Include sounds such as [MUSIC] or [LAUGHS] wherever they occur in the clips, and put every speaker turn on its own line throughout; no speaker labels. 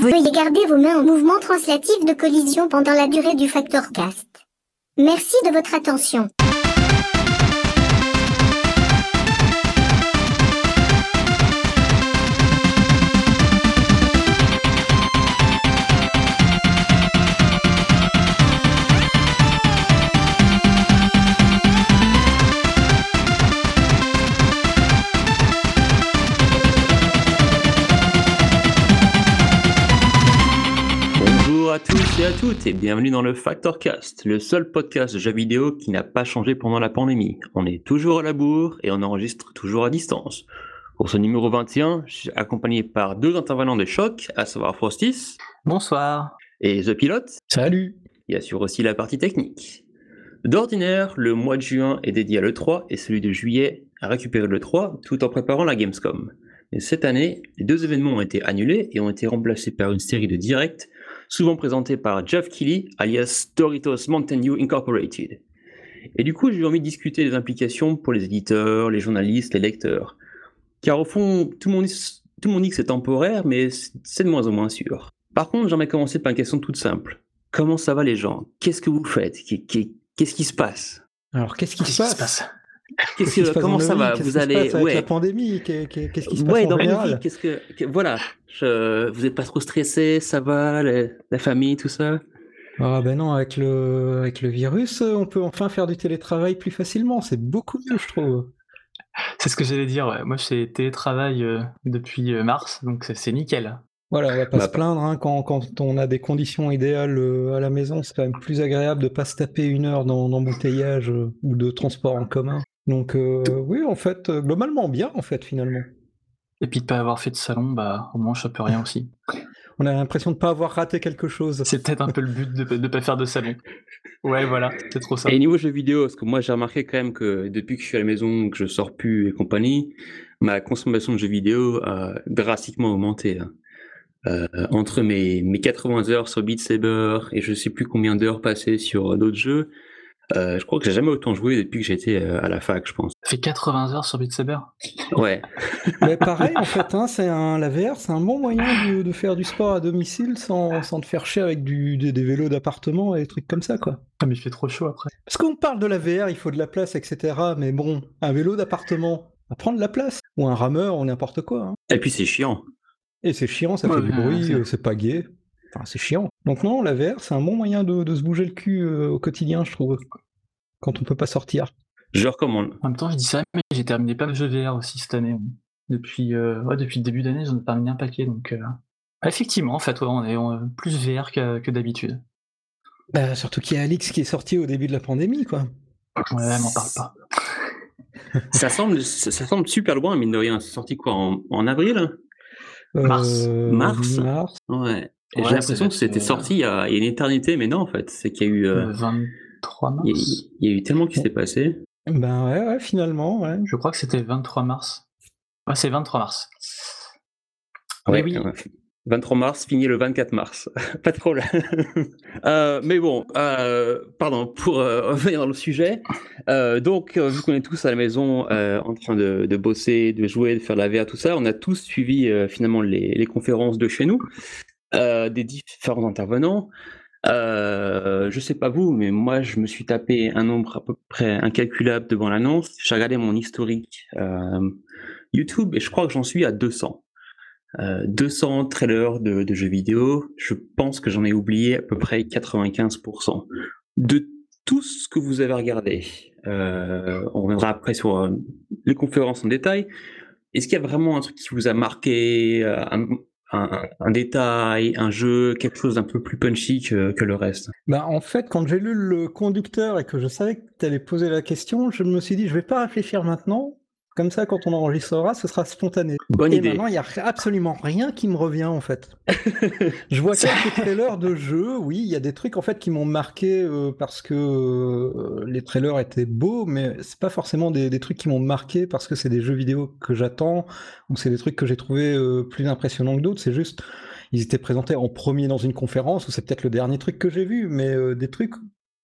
Veuillez garder vos mains en mouvement translatif de collision pendant la durée du facteur cast. Merci de votre attention.
Tous et à toutes et bienvenue dans le Factorcast, le seul podcast de jeux vidéo qui n'a pas changé pendant la pandémie. On est toujours à la bourre et on enregistre toujours à distance. Pour ce numéro 21, je suis accompagné par deux intervenants de choc, à savoir Frostis
Bonsoir.
et The Pilote,
Salut
qui assure aussi la partie technique. D'ordinaire, le mois de juin est dédié à l'E3 et celui de juillet à récupérer l'E3 tout en préparant la Gamescom. Mais cette année, les deux événements ont été annulés et ont été remplacés par une série de directs souvent présentés par Jeff Keighley, alias Doritos Mountain Dew Incorporated. Et du coup, j'ai eu envie de discuter des implications pour les éditeurs, les journalistes, les lecteurs. Car au fond, tout le monde, tout le monde dit que c'est temporaire, mais c'est de moins en moins sûr. Par contre, j'aimerais commencer par une question toute simple. Comment ça va les gens? Qu'est-ce que vous faites? Qu'est- qu'est- Qu'est-ce qui se passe?
Alors, qu'est-ce qui se passe?
Qu'est-ce que- Comment ça va? Vous
qui se
allez
passe avec
ouais.
la pandémie? Qu'est- qu'est- Qu'est-ce qui se passe
Ouais,
en
dans qu'est-ce que, que- voilà, je- vous êtes pas trop stressé, ça va, les- la famille, tout ça?
Ah ben non, avec le, avec le virus, on peut enfin faire du télétravail plus facilement. C'est beaucoup mieux, je trouve.
C'est ce que j'allais dire. ouais. Moi, je fais télétravail euh, depuis euh, mars, donc c'est- nickel.
Voilà, on va pas
Bah,
se plaindre hein, quand, quand on a des conditions idéales euh, à la maison. C'est quand même plus agréable de pas se taper une heure dans- d'embouteillage ou de transport en commun. Donc euh, oui, en fait, globalement bien, en fait, finalement.
Et puis de pas avoir fait de salon, bah au moins je peux rien aussi.
On a l'impression de pas avoir raté quelque chose.
C'est peut-être un peu le but de, de pas faire de salon. Ouais, voilà, c'est trop ça.
Et niveau jeux vidéo, parce que moi j'ai remarqué quand même que depuis que je suis à la maison, que je sors plus et compagnie, ma consommation de jeux vidéo a drastiquement augmenté. hein. Euh, entre mes, mes 80 heures sur Beat Saber et je sais plus combien d'heures passées sur d'autres jeux, euh, je crois que j'ai jamais autant joué depuis que j'étais euh, à la fac, je pense.
Ça fait 80 heures sur Beat Saber.
Ouais. [LAUGHS]
Mais pareil, en fait, hein, c'est un, la VR, c'est un bon moyen de, de faire du sport à domicile sans, sans te faire chier avec du, des, des vélos d'appartement et des trucs comme ça, quoi.
Ah, mais il fait trop chaud après.
Parce qu'on parle de la VR, il faut de la place, etc. Mais bon, un vélo d'appartement, va prendre de la place. Ou un rameur, ou n'importe quoi. hein.
Et puis c'est chiant.
Et c'est chiant, ça
Ouais,
fait du bruit,
c'est-
euh, c'est pas gai. Enfin, c'est chiant. Donc non, la VR, c'est un bon moyen de, de se bouger le cul euh, au quotidien, je trouve. Quand on peut pas sortir.
Je recommande.
En même temps, je dis ça, mais j'ai terminé pas de jeux VR aussi cette année. hein. Depuis, euh, ouais, depuis le début d'année, j'en ai terminé un paquet. Donc, euh, effectivement, en fait, ouais, on est plus VR que, que d'habitude.
Bah, surtout qu'il y a Alix qui est sorti au début de la pandémie, quoi.
Ouais, m'en parle pas. [LAUGHS]
Ça semble, ça, ça semble super loin, mine de rien. C'est sorti quoi en, en avril
Mars.
Euh,
Mars?
Mars.
Ouais. Et
Ouais,
j'ai l'impression que c'était
être,
sorti il y, a, il y a une éternité, mais non, en fait. C'est qu'il y a eu, euh,
Le 23 mars.
il, y a, il y a eu tellement qui s'est passé.
Ben ouais, ouais, finalement, ouais.
Je crois que c'était 23 mars. Ouais, c'est 23 mars. Mais oui.
ouais. 23 mars, fini le 24 mars. [LAUGHS] Pas de problème. [LAUGHS] Euh, mais bon, euh, pardon, pour euh, revenir dans le sujet. Euh, donc, euh, vu qu'on est tous à la maison euh, en train de, de bosser, de jouer, de faire de la VR, tout ça, on a tous suivi euh, finalement les, les conférences de chez nous, euh, des différents intervenants. Euh, je sais pas vous, mais moi, je me suis tapé un nombre à peu près incalculable devant l'annonce. J'ai regardé mon historique euh, YouTube et je crois que j'en suis à 200. Euh, 200 trailers de, jeux vidéo. Je pense que j'en ai oublié à peu près 95%. De tout ce que vous avez regardé, euh, on reviendra après sur euh, les conférences en détail. Est-ce qu'il y a vraiment un truc qui vous a marqué, euh, un- détail, un jeu, quelque chose d'un peu plus punchy que, que le reste
Bah, en fait, quand j'ai lu le conducteur et que je savais que tu allais poser la question, je me suis dit, je vais pas réfléchir maintenant. Comme ça, quand on enregistrera, ce sera spontané.
Bonne
et
idée.
maintenant, il n'y a absolument rien qui me revient, en fait. [LAUGHS] je vois [LAUGHS] quelques trailers de jeux, oui, il y a des trucs, en fait, qui m'ont marqué euh, parce que euh, les trailers étaient beaux, mais c'est pas forcément des, des trucs qui m'ont marqué parce que c'est des jeux vidéo que j'attends ou c'est des trucs que j'ai trouvé euh, plus impressionnants que d'autres. C'est juste, ils étaient présentés en premier dans une conférence ou c'est peut-être le dernier truc que j'ai vu, mais des trucs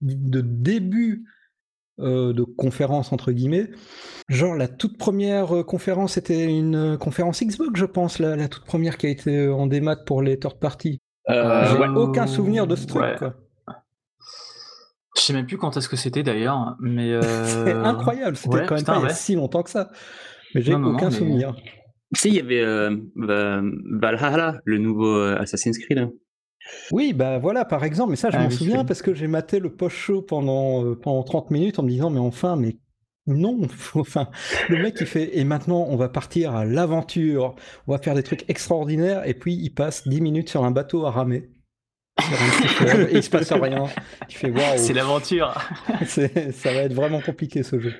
de début euh, de conférence entre guillemets. Genre la toute première conférence était une conférence Xbox, je pense, la, la toute première qui a été en démat pour les third party. J'ai
ouais.
aucun souvenir de ce truc.
Ouais.
quoi.
Je sais même plus quand est-ce que c'était d'ailleurs, mais [LAUGHS] euh...
C'est incroyable, c'était
ouais,
quand même
putain,
pas il y a si longtemps que ça. Mais j'ai
Non, non,
aucun
non, mais-
souvenir.
Si, il y avait euh, bah, Valhalla, le nouveau euh, Assassin's Creed. hein.
Oui, bah voilà, par exemple, mais ça je
Ah
m'en
oui,
souviens parce que j'ai maté le post-show pendant, euh, pendant 30 minutes en me disant, mais enfin, mais non, [LAUGHS] enfin, le mec il fait, et maintenant on va partir à l'aventure, on va faire des trucs extraordinaires, et puis il passe 10 minutes sur un bateau à ramer. Et il se passe rien. Tu fais waouh,
c'est l'aventure. [LAUGHS]
c'est- ça va être vraiment compliqué ce jeu.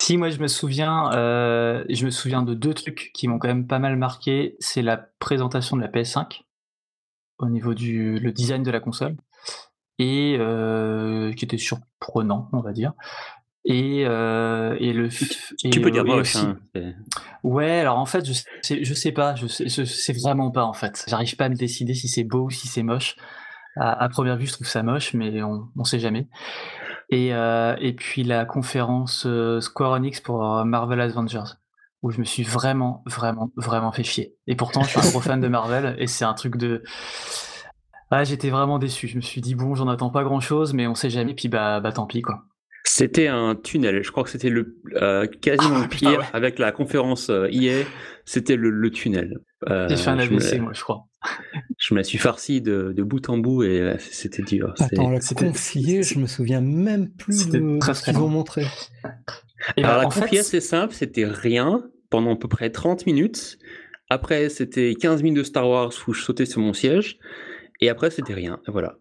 Si moi je me souviens, euh, je me souviens de deux trucs qui m'ont quand même pas mal marqué. C'est la présentation de la PS5 au niveau du le design de la console et euh, qui était surprenant, on va dire. Et, euh, et le
Tu peux dire moche.
aussi-
hein,
Ouais, alors en fait, je sais, je sais pas, je sais, je sais vraiment pas en fait. J'arrive pas à me décider si c'est beau ou si c'est moche. À, à première vue, je trouve ça moche, mais on, on sait jamais. Et, euh, et puis la conférence Square Enix pour Marvel Avengers, où je me suis vraiment, vraiment, vraiment fait chier. Et pourtant, je suis un gros fan de Marvel, et c'est un truc de. Ah, j'étais vraiment déçu. Je me suis dit bon, j'en attends pas grand chose, mais on sait jamais. Puis bah, bah tant pis quoi.
C'était un tunnel. Je crois que c'était le euh, quasiment le
Ah, putain,
pire
ouais.
avec la conférence euh, EA. C'était le, le tunnel. Euh,
J'ai fait un AVC, moi, je crois. [LAUGHS]
Je me la suis farci de, de bout en bout et euh, c'était dur.
Attends, la
c'était-
confiée, je me souviens même plus de, ce qu'ils ont montré.
Et
Alors
bah,
la confiée, c'est simple, c'était rien pendant à peu près 30 minutes. Après, c'était 15 minutes de Star Wars où je sautais sur mon siège. Et après, c'était rien. Voilà.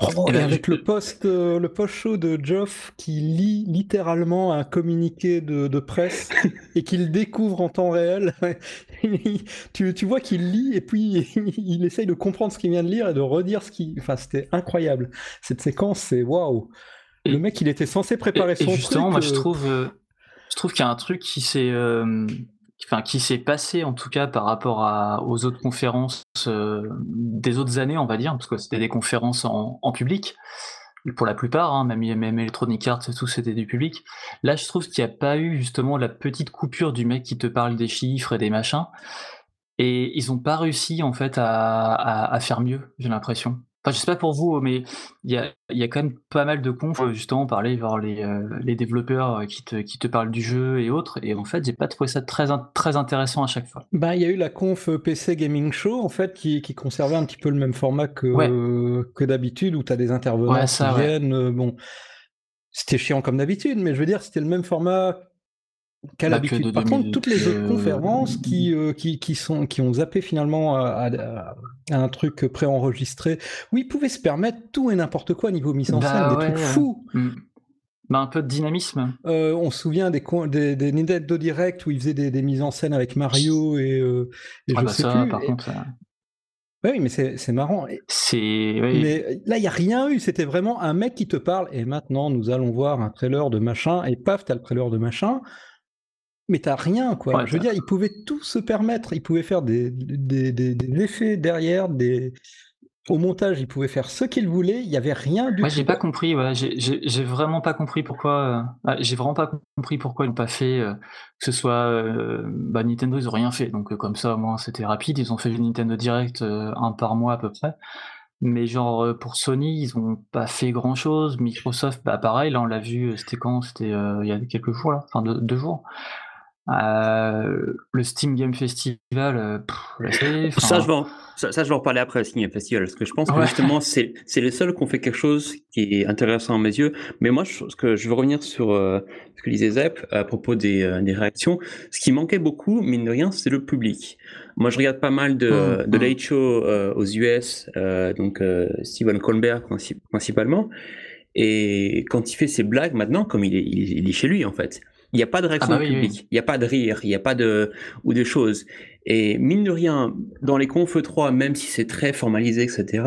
Oh, et
ben,
avec
je-
le post, euh, le post show de Geoff qui lit littéralement un communiqué de, de presse [LAUGHS] et qu'il découvre en temps réel. [LAUGHS] tu, tu vois qu'il lit et puis [LAUGHS] il essaye de comprendre ce qu'il vient de lire et de redire ce qu'il. Enfin, c'était incroyable. Cette séquence, c'est waouh. Le mec, il était censé préparer
Et, et
son
justement,
truc.
moi, je
euh,
trouve, euh, je trouve qu'il y a un truc qui s'est, euh, qui s'est passé en tout cas par rapport aux autres conférences euh, des autres années, on va dire, parce que c'était des conférences en, public pour la plupart, hein, même, même Electronic Arts, tout c'était du public. Là, je trouve qu'il n'y a pas eu justement la petite coupure du mec qui te parle des chiffres et des machins, et ils n'ont pas réussi en fait à faire mieux, j'ai l'impression. Enfin, je sais pas pour vous, mais il y a, il y a quand même pas mal de confs, euh, justement, parler vers les, euh, les développeurs euh, qui te, qui te parlent du jeu et autres. Et en fait, j'ai pas trouvé ça très, in- très intéressant à chaque fois.
Ben, il y a eu la conf PC Gaming Show, en fait, qui, qui conservait un petit peu le même format que,
Ouais.
que d'habitude, où tu as des intervenants
Ouais, ça,
qui
ouais.
viennent. euh, Bon, c'était chiant comme d'habitude, mais je veux dire, c'était le même format qu'à
que
l'habitude.
de
Par
2000,
contre, toutes les autres
euh,
conférences qui, euh, qui, qui, sont, qui ont zappé finalement à, à- à un truc préenregistré, où ils pouvaient se permettre tout et n'importe quoi niveau mise en
Bah,
scène, des
ouais,
trucs
ouais.
fous.
Hmm. Bah, un peu de dynamisme.
Euh, on se souvient des, des, des Nintendo Direct où ils faisaient des, des mises en scène avec Mario et, euh, et
Ah
je
bah
sais
ça,
plus.
par
Et-
contre,
Ouais, oui, mais c'est marrant. Et-
c'est. oui.
Mais là, il n'y a rien eu. C'était vraiment un mec qui te parle. Et maintenant, nous allons voir un trailer de machin. Et paf, t'as le trailer de machin. Mais t'as rien, quoi.
Ouais,
Je veux dire, ils pouvaient tout se permettre. Ils pouvaient faire des, des, des- des effets derrière, des... Au montage, ils pouvaient faire ce qu'ils voulaient. Il n'y avait rien du tout.
j'ai pas compris. Ouais, j'ai- vraiment pas compris pourquoi. euh, ouais, j'ai vraiment pas compris pourquoi ils n'ont pas fait euh, que ce soit. euh, bah, Nintendo, ils ont rien fait. Donc comme ça, au moins, c'était rapide. Ils ont fait le Nintendo Direct un par mois à peu près. Mais genre pour Sony, ils ont pas fait grand chose. Microsoft, bah pareil. Là, on l'a vu. C'était quand? C'était euh, il y a quelques jours là. Enfin deux, deux jours. Euh, le Steam Game Festival, euh, pff, enfin,
Ça, je vais en, ça, ça, je vais en reparler après, Signé Festival, parce que je pense que
Ouais.
justement, c'est c'est les seuls qui ont fait quelque chose qui est intéressant à mes yeux. Mais moi, je, ce que je veux revenir sur euh, ce que disait Zep à propos des, euh, des réactions. Ce qui manquait beaucoup, mine de rien, c'est le public. Moi, je regarde pas mal de,
Mm,
de
mm.
late show aux US, donc Stephen Colbert princi- principalement. Et quand il fait ses blagues maintenant, comme il est, il est- il est chez lui en fait, il n'y a pas de réaction
Ah bah
du
oui, oui.
public, il n'y a pas de rire, il n'y a pas de ou de choses. Et mine de rien, dans les confs 3, même si c'est très formalisé, etc.,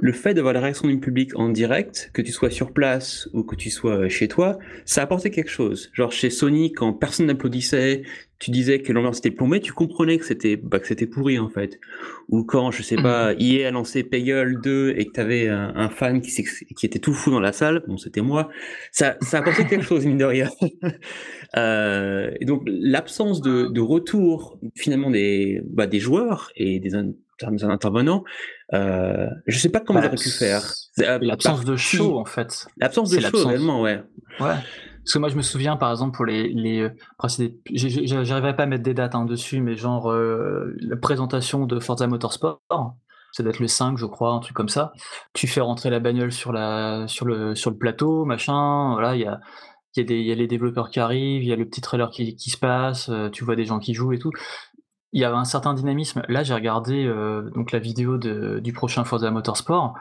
le fait d'avoir la réaction du public en direct, que tu sois sur place ou que tu sois chez toi, ça apportait quelque chose. Genre chez Sony, quand personne n'applaudissait, tu disais que l'ambiance était plombée, tu comprenais que c'était bah, que c'était pourri en fait. Ou quand, je sais pas, EA a lancé Peggle 2 et que tu avais un, un fan qui, était tout fou dans la salle, bon, c'était moi, ça, ça apportait quelque chose, mine de rien. [LAUGHS] Euh, et donc, l'absence de, de retour finalement des, bah, des joueurs et des, in- des intervenants, euh, je sais pas comment ils auraient pu faire. Euh,
L'absence de
partie-
show, en fait.
L'absence de show, réellement, ouais.
Ouais. Parce que moi, je me souviens, par exemple, pour les. les euh, J'arriverai pas à mettre des dates hein, dessus, mais genre euh, la présentation de Forza Motorsport, ça doit être le 5, je crois, un truc comme ça. Tu fais rentrer la bagnole sur, la, sur, le, sur le plateau, machin. Voilà, il y a, y, a les développeurs qui arrivent, il y a le petit trailer qui, se passe, euh, tu vois des gens qui jouent et tout. Il y a un certain dynamisme. Là, j'ai regardé donc la vidéo du prochain Forza Motorsport.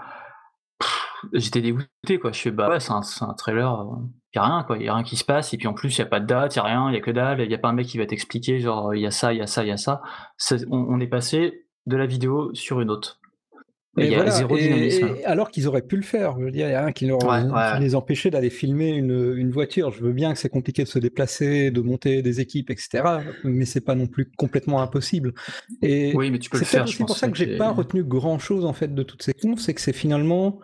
J'étais dégoûté, quoi. Je fais, bah ouais, c'est un, c'est un trailer. Il y a rien, quoi. Il y a rien qui se passe. Et puis en plus, il y a pas de date, il y a rien, il y a que dalle. Il y a pas un mec qui va t'expliquer, genre, il y a ça, il y a ça, il y a ça. C'est- on, on est passé de la vidéo sur une autre. Et y a
voilà,
zéro dynamisme.
et alors qu'ils auraient pu le faire. Je veux dire, il y a rien qui, leur,
Ouais,
qui
ouais.
les empêchait d'aller filmer une, une voiture. Je veux bien que c'est compliqué de se déplacer, de monter des équipes, etc. Mais c'est pas non plus complètement impossible. Et
Oui, mais tu peux le
c'est
faire, pense.
pour ça que j'ai
c'est-
pas retenu grand chose en fait de toutes ces confs, c'est que c'est finalement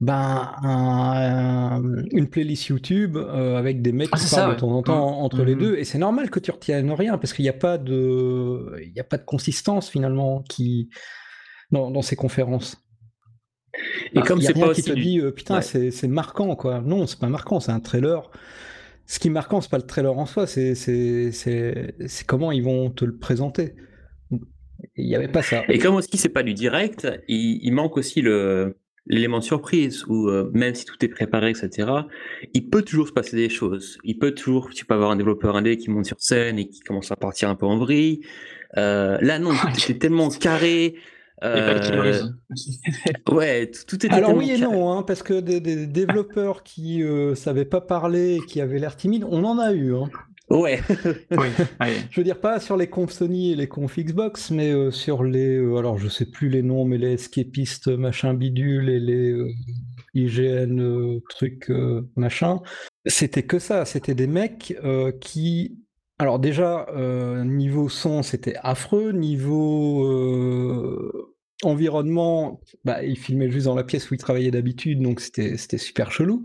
ben, un- une playlist YouTube euh, avec des mecs
Ah,
qui parlent
ça,
de temps en temps
Mhm.
entre les
Mhm.
deux. Et c'est normal que tu retiennes rien parce qu'il n'y a pas de, il y a pas de consistance finalement qui dans, dans ces conférences.
Et
Ah,
comme c'est pas
qui te
du-
dit euh, putain
Ouais.
c'est marquant quoi. Non, c'est pas marquant, c'est un trailer. Ce qui est marquant, c'est pas le trailer en soi, c'est c'est c'est c'est comment ils vont te le présenter. Il n'y avait pas ça.
Et comme aussi c'est pas du direct, il, il manque aussi le l'élément de surprise où euh, même si tout est préparé, etc., il peut toujours se passer des choses. Il peut toujours, tu peux avoir un développeur indé qui monte sur scène et qui commence à partir un peu en vrille. Euh, là non, tout était tellement carré. Euh, [LAUGHS] ouais, tout, tout était
Alors
tellement
oui et non, hein, parce que des, des développeurs qui euh, savaient pas parler, et qui avaient l'air timides, on en a eu. Hein.
Ouais.
Oui. [LAUGHS]
Je veux dire pas sur les confs Sony et les confs Xbox, mais euh, sur les, euh, alors je sais plus les noms, mais les escapistes machin bidule et les euh, IGN euh, machin, c'était que ça, c'était des mecs qui, alors déjà niveau son c'était affreux, niveau environnement, bah ils filmaient juste dans la pièce où ils travaillaient d'habitude, donc c'était c'était super chelou.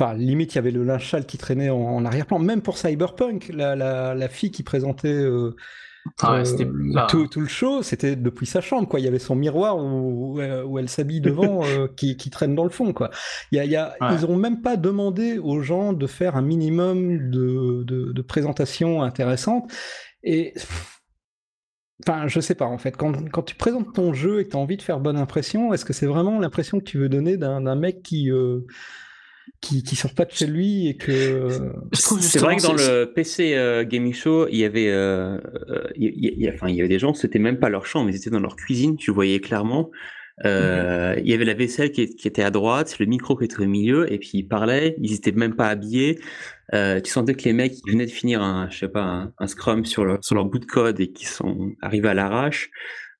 Enfin, limite, il y avait le linge sale qui traînait en, en arrière-plan. Même pour Cyberpunk, la, la, la fille qui présentait euh,
Ah ouais,
euh, tout, tout le show, c'était depuis sa chambre. Quoi. Il y avait son miroir où, où elle, s'habille devant [LAUGHS] euh, qui, qui traîne dans le fond. Quoi. Il y a, il y a,
Ouais.
Ils n'ont même pas demandé aux gens de faire un minimum de, de, de présentations intéressantes. Et Enfin, je sais pas en fait. Quand, quand tu présentes ton jeu et que tu as envie de faire bonne impression, est-ce que c'est vraiment l'impression que tu veux donner d'un d'un mec qui, euh, qui qui sort pas de chez lui et que
C'est vrai que dans le PC euh, Gaming Show, il y avait, euh, il y, il y a- enfin, il y avait des gens, c'était même pas leur chambre, ils étaient dans leur cuisine, tu voyais clairement. Euh, Il y avait la vaisselle qui, qui était à droite, le micro qui était au milieu, et puis ils parlaient, ils étaient même pas habillés. Euh, tu sentais que les mecs ils venaient de finir un, je sais pas, un, un scrum sur leur, sur leur bout de code et qui sont arrivés à l'arrache.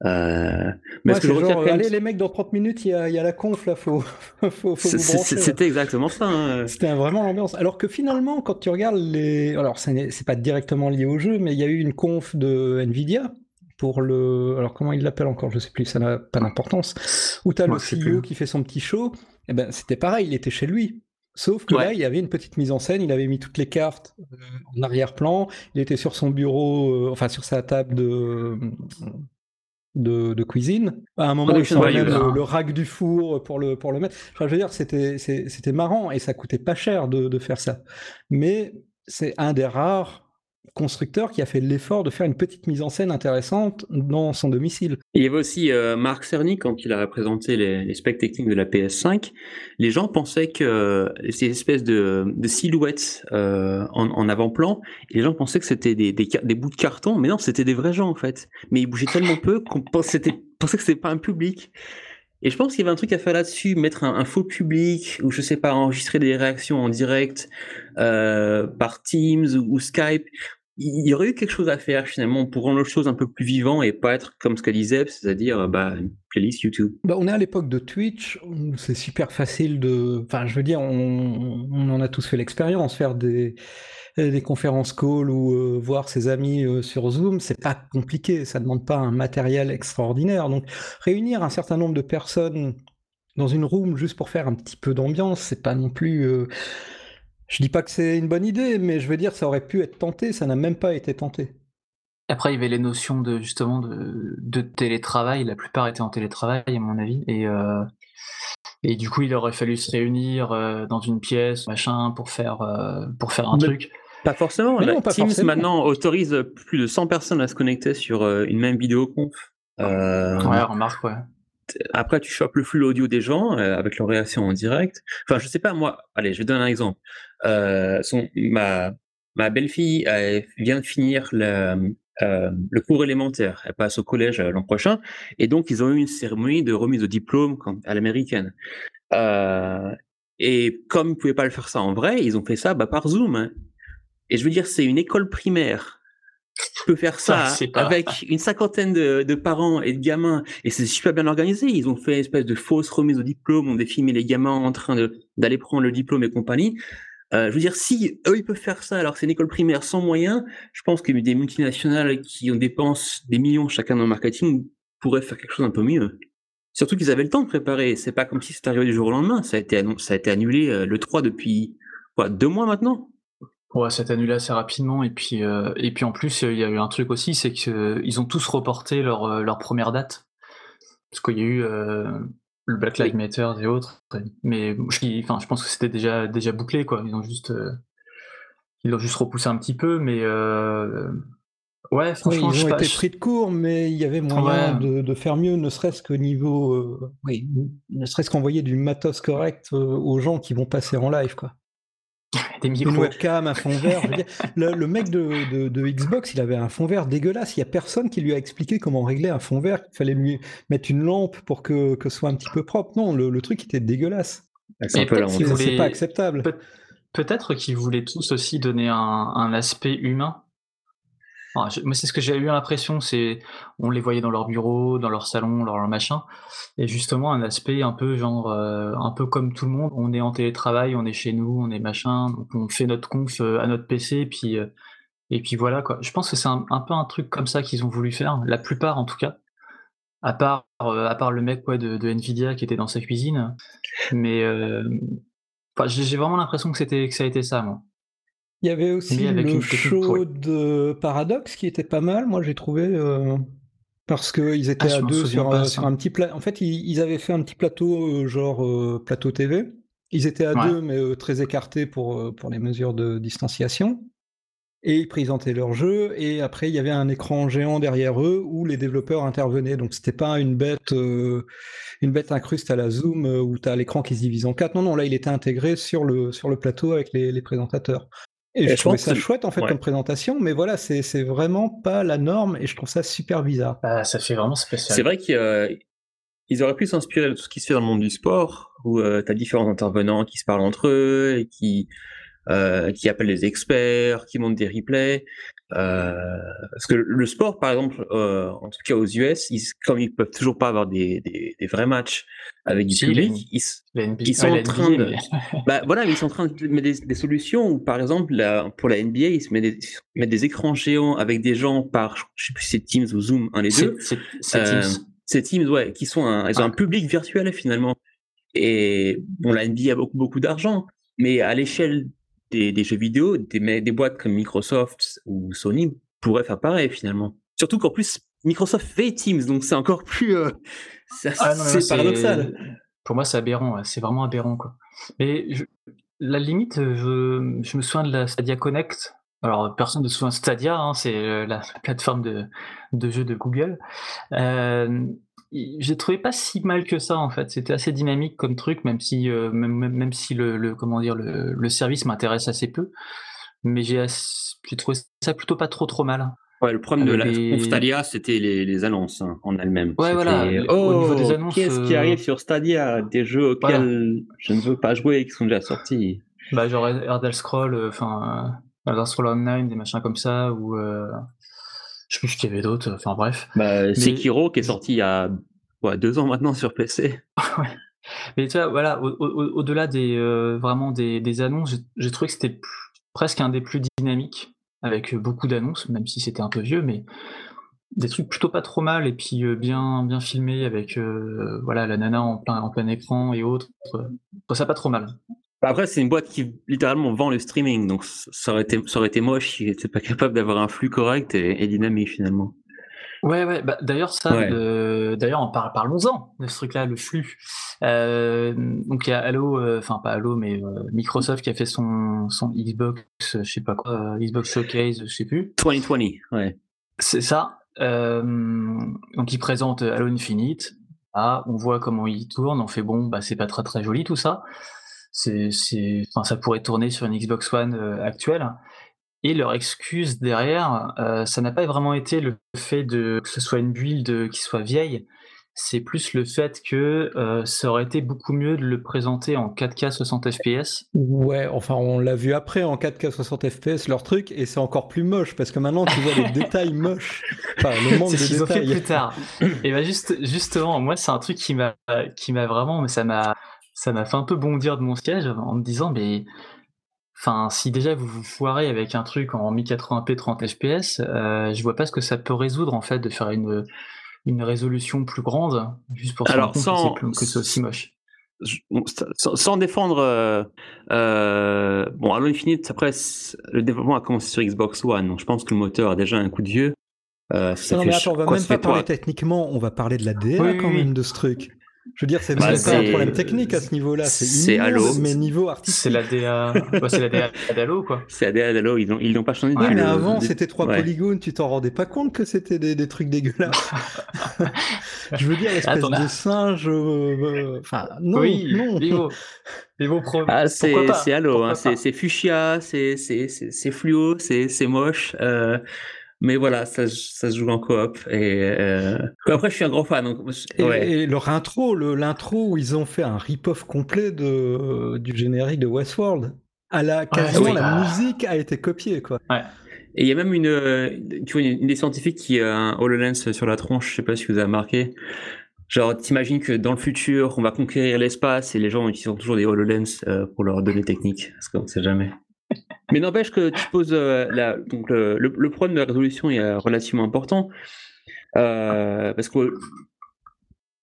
Euh, mais
Ouais,
que je
genre,
même,
allez les mecs, dans 30 minutes, il y a, il y a la conf là, faut, [LAUGHS] faut, faut
c'était exactement ça. hein.
C'était vraiment l'ambiance. Alors que finalement, quand tu regardes les. Alors, c'est pas directement lié au jeu, mais il y a eu une conf de Nvidia pour le. Alors, comment il l'appelle encore Je sais plus, ça n'a pas d'importance. Où tu as
Moi,
le CEO qui fait son petit show. Et ben, c'était pareil, il était chez lui. Sauf que
Ouais.
là, il y avait une petite mise en scène, il avait mis toutes les cartes euh, en arrière-plan, il était sur son bureau, euh, enfin sur sa table de, de, de cuisine. À un moment, il
Production
sort
value,
même
là.
le, le rack du four pour le, pour le mettre. Enfin, je veux dire, c'était, c'était marrant et ça coûtait pas cher de, de faire ça. Mais c'est un des rares constructeurs qui a fait l'effort de faire une petite mise en scène intéressante dans son domicile.
Il y avait aussi euh, Marc Cerny quand il a présenté les, les specs techniques de la PS5. Les gens pensaient que euh, ces espèces de, silhouettes euh, en, avant-plan, les gens pensaient que c'était des, bouts de carton, mais non, c'était des vrais gens en fait. Mais ils bougeaient tellement peu qu'on pensait, pensait que c'était pas un public. Et je pense qu'il y avait un truc à faire là-dessus, mettre un, faux public, ou je sais pas, enregistrer des réactions en direct euh, par Teams ou, Skype. il y aurait eu quelque chose à faire finalement pour rendre les choses un peu plus vivant et pas être comme ce qu'a disait, c'est-à-dire bah, une playlist YouTube.
Bah, on est à l'époque de Twitch, c'est super facile de. Enfin, je veux dire, on en a tous fait l'expérience, faire des, des conférences call ou euh, voir ses amis euh, sur Zoom, c'est pas compliqué, ça demande pas un matériel extraordinaire. Donc, réunir un certain nombre de personnes dans une room juste pour faire un petit peu d'ambiance, c'est pas non plus. euh, Je dis pas que c'est une bonne idée, mais je veux dire, ça aurait pu être tenté, ça n'a même pas été tenté.
Après, il y avait les notions de justement de, de télétravail. La plupart étaient en télétravail, à mon avis. Et, euh, et du coup, il aurait fallu se réunir euh, dans une pièce, machin, pour faire, euh, pour faire un
Mais-
truc.
Pas forcément.
Mais
la
non, pas
Teams
forcément.
maintenant autorise plus de 100 personnes à se connecter sur euh, une même vidéoconf. Euh,
Ouais, remarque, ouais.
Après, tu chopes le flux audio des gens euh, avec leur réaction en direct. Enfin, je sais pas, moi, allez, je vais donner un exemple. Euh, son, ma ma belle-fille elle vient de finir le, euh, le cours élémentaire. Elle passe au collège l'an prochain. Et donc, ils ont eu une cérémonie de remise de diplôme à l'américaine. Euh, et comme ils pouvaient pas le faire ça en vrai, ils ont fait ça bah, par Zoom. hein. Et je veux dire, c'est une école primaire. Tu peux faire ça
pas-
avec une cinquantaine de, de parents et de gamins, et c'est super bien organisé. Ils ont fait une espèce de fausse remise au diplôme, on a filmé les gamins en train d'aller prendre le diplôme et compagnie. Euh, je veux dire, si eux ils peuvent faire ça, alors que c'est une école primaire sans moyens, je pense que des multinationales qui ont dépensent des millions chacun dans le marketing pourraient faire quelque chose un peu mieux. Surtout qu'ils avaient le temps de préparer. C'est pas comme si c'était arrivé du jour au lendemain. Ça a été, ça a été annulé euh, le 3 depuis quoi, deux mois maintenant?
Ouais, ça s'est annulé assez rapidement. Et puis, euh, et puis en plus, il y a eu un truc aussi, c'est qu'ils ont tous reporté leur, euh, leur première date. Parce qu'il y a eu euh, le Black Lives Matter et autres. Mais je, dis- enfin, je pense que c'était déjà, déjà bouclé, quoi. Ils ont juste, euh, ils l'ont juste repoussé un petit peu, mais euh, ouais, franchement,
ils ont été pris de court, mais il y avait moyen
Ouais.
de, de faire mieux, ne serait-ce qu'au niveau, euh, oui, ne serait-ce qu'envoyer du matos correct euh, aux gens qui vont passer en live, quoi.
Des
Une webcam, un fond vert. je veux dire, le, le mec de, de- de Xbox, il avait un fond vert dégueulasse. Il y a personne qui lui a expliqué comment régler un fond vert. Il fallait lui mettre une lampe pour que, que ce soit un petit peu propre. Non, le, le truc était dégueulasse.
C'est un
Mais
peu la
peut-être
honte.
qu'ils
C'est pas acceptable.
Peut- Peut-être qu'ils voulaient tous aussi donner un, un aspect humain. Moi, c'est ce que j'ai eu l'impression, c'est on les voyait dans leur bureau, dans leur salon, leur machin, et justement un aspect un peu genre euh, un peu comme tout le monde. On est en télétravail, on est chez nous, on est machin, donc on fait notre conf euh, à notre PC, puis euh, et puis voilà quoi. Je pense que c'est un, un peu un truc comme ça qu'ils ont voulu faire, la plupart en tout cas. À part, à part le mec ouais, de, Nvidia qui était dans sa cuisine, mais j'ai vraiment l'impression que c'était que ça a été ça, moi.
Il y avait aussi le show de Paradox qui était pas mal, moi j'ai trouvé, euh, parce qu'ils étaient
Ah, je
à deux sur,
pas,
un-
ça.
sur un petit plat. En fait, ils, ils avaient fait un petit plateau, euh, genre euh, plateau TV. Ils étaient à
Ouais.
deux, mais euh, très écartés pour, pour les mesures de distanciation. Et ils présentaient leur jeu, et après il y avait un écran géant derrière eux où les développeurs intervenaient. Donc c'était pas une bête, une bête incruste à la Zoom où tu as l'écran qui se divise en quatre. Non, non, là il était intégré sur le, sur le plateau avec les, les présentateurs. Et,
Et
je
je
trouvais
pense
ça chouette en fait
ouais.
comme présentation, mais voilà, c'est c'est vraiment pas la norme et je trouve ça super bizarre.
Bah, ça fait vraiment spécial.
C'est vrai qu'ils auraient pu s'inspirer de tout ce qui se fait dans le monde du sport, où tu as différents intervenants qui se parlent entre eux et qui, euh, qui appellent les experts, qui montent des replays. Euh, parce que le sport, par exemple, euh, en tout cas aux US, ils, comme ils peuvent toujours pas avoir des, des, des vrais matchs avec du
Si,
public, ils, ils sont en train de- [LAUGHS] bah voilà, ils sont en train de mettre des, des solutions où, par exemple, la- pour la NBA, ils se mettent des, ils mettent des écrans géants avec des gens par, je sais plus si c'est Teams ou Zoom, un des deux.
C'est c'est
Euh,
Teams.
ces teams, ouais, qui sont un, ils ont un public virtuel finalement. Et bon, la NBA a beaucoup, beaucoup d'argent, mais à l'échelle des, des jeux vidéo, des, boîtes comme Microsoft ou Sony pourraient faire pareil finalement. Surtout qu'en plus, Microsoft fait Teams, donc c'est encore plus, euh, c'est
Ah,
c'est paradoxal.
Pour moi, c'est aberrant. ouais, C'est vraiment aberrant, quoi. Mais je- la limite, je, je me souviens de la Stadia Connect. Alors, personne ne se souvient de Stadia, hein, c'est euh, la [LAUGHS] plateforme de, de jeu de Google. Euh, j'ai trouvé pas si mal que ça, en fait. C'était assez dynamique comme truc, même si, euh, même, même, même si le, le- comment dire, le, le service m'intéresse assez peu. Mais j'ai trouvé ça plutôt pas trop trop mal.
Ouais, le problème de la Stadia, c'était les, les annonces hein, en elles-mêmes.
Ouais, voilà,
Oh,
au niveau des annonces,
qu'est-ce qui
euh,
arrive sur Stadia? Des jeux auxquels je ne veux pas jouer et qui sont déjà sortis.
Bah, genre Elder Scroll, euh, enfin, Elder Scrolls Online, des machins comme ça, ou euh, je sais plus ce qu'il y avait d'autre. Enfin bref.
Bah, Sekiro qui est sorti il y a deux ans maintenant sur PC. [LAUGHS]
ouais. Mais tu vois, voilà, au-delà des euh, vraiment des, annonces, j'ai trouvé que c'était presque un des plus dynamiques, avec beaucoup d'annonces, même si c'était un peu vieux, mais des trucs plutôt pas trop mal et puis euh, bien bien filmés avec euh, voilà la nana en plein en plein écran et autres. ça pas trop mal.
Après, c'est une boîte qui littéralement vend le streaming, donc ça aurait été, ça aurait été moche s'il n'était pas capable d'avoir un flux correct et dynamique finalement.
Ouais, ouais. Bah, d'ailleurs, ça, d'ailleurs, parlons-en de ce truc-là, le flux. Euh, donc il y a Halo, euh, enfin pas Halo, mais euh, Microsoft qui a fait son, son Xbox, je sais pas quoi, Xbox Showcase, je sais plus.
2020, ouais.
C'est ça. donc il présente Halo Infinite. Ah, on voit comment il tourne. On fait bon, bah c'est pas très très joli tout ça. C'est, c'est, enfin ça pourrait tourner sur une Xbox One actuelle. Et leur excuse derrière, euh, ça n'a pas vraiment été le fait de que ce soit une build qui soit vieille, c'est plus le fait que euh, ça aurait été beaucoup mieux de le présenter en 4K 60 FPS.
Ouais, enfin on l'a vu après en 4K 60 FPS leur truc et c'est encore plus moche parce que maintenant tu vois les [LAUGHS] détails moches. Enfin le
manque de ce ont fait plus tard. et ben juste justement, moi c'est un truc qui m'a qui m'a vraiment mais ça m'a ça m'a fait un peu bondir de mon siège en me disant mais Enfin, si déjà vous vous foirez avec un truc en 1080p 30 fps, euh, je vois pas ce que ça peut résoudre en fait de faire une, une résolution plus grande juste pour
Alors, sans,
que c'est aussi moche.
Sans, défendre, euh, euh, bon, Halo Infinite, après, le développement a commencé sur Xbox One, donc je pense que le moteur a déjà un coup de vieux.
Euh, non, mais attends, on va même pas parler techniquement, on va parler de la DA quand même de ce truc. Je veux dire, c'est bah, pas un problème technique à ce niveau-là. C'est Halo, mais niveau artistique.
C'est la DA, c'est la DA d'Halo, quoi.
C'est la DA d'Halo, ils n'ont ils pas changé.
mais avant, c'était trois polygones, tu t'en rendais pas compte que c'était des, des, trucs dégueulasses. [LAUGHS] Je veux dire, espèce de singe. Euh, euh, enfin, non,
oui,
non.
Niveau,
Ah, c'est Halo, hein, c'est fuchsia, c'est fluo, c'est moche. Euh, mais voilà, ça, ça se joue en coop. Et euh... après, je suis un grand fan. Donc...
Et, leur intro, l'intro où ils ont fait un rip-off complet de, du générique de Westworld. À la, quasiment la musique a été copiée, quoi.
Ouais.
Et il y a même une, tu vois, une, des scientifiques qui a un HoloLens sur la tronche, je sais pas si vous avez remarqué. Genre, t'imagines que dans le futur, on va conquérir l'espace et les gens utilisent toujours des HoloLens euh, pour leurs données techniques, parce qu'on ne sait jamais. Mais n'empêche que tu poses euh, la, donc le, le, problème de la résolution est relativement important euh, parce que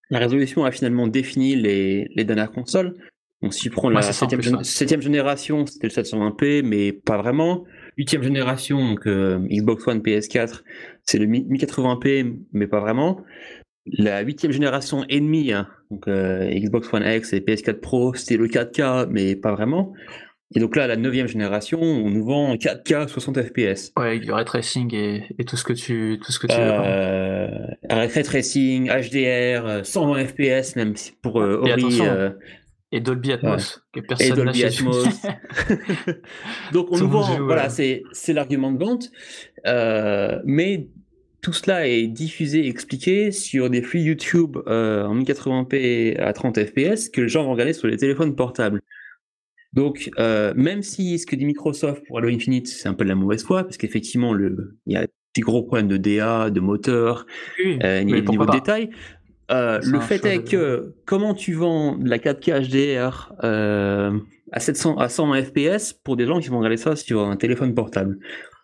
la résolution a finalement défini les, les dernières consoles. Donc si tu prends la 7 génération, c'était le 720p, mais pas vraiment. 8 génération, donc euh, Xbox One, PS4, c'est le 1080p, mais pas vraiment. La 8 génération et demie, hein, donc Xbox One X et PS4 Pro, c'était le 4K, mais pas vraiment. Et donc là, la neuvième génération, on nous vend 4K 60 FPS.
Ouais, avec du ray tracing et, et, tout ce que tu, tout ce que tu euh,
veux. Ray tracing, HDR, 120 FPS même pour euh, Ori. Euh,
et Dolby Atmos,
que personne et Dolby Atmos. [LAUGHS] [LAUGHS] donc on nous vend, voilà, c'est c'est l'argument de vente, euh, mais tout cela est diffusé, expliqué sur des flux YouTube en 1080p à 30 FPS que les gens vont regarder sur les téléphones portables. Donc, euh, même si ce que dit Microsoft pour Halo Infinite, c'est un peu de la mauvaise foi, parce qu'effectivement, il y a des gros problèmes de DA, de moteur, euh, il y a des niveaux de détail. Euh, le fait est que comment tu vends de la 4K HDR à 700 à 100 FPS pour des gens qui vont regarder ça sur un téléphone portable?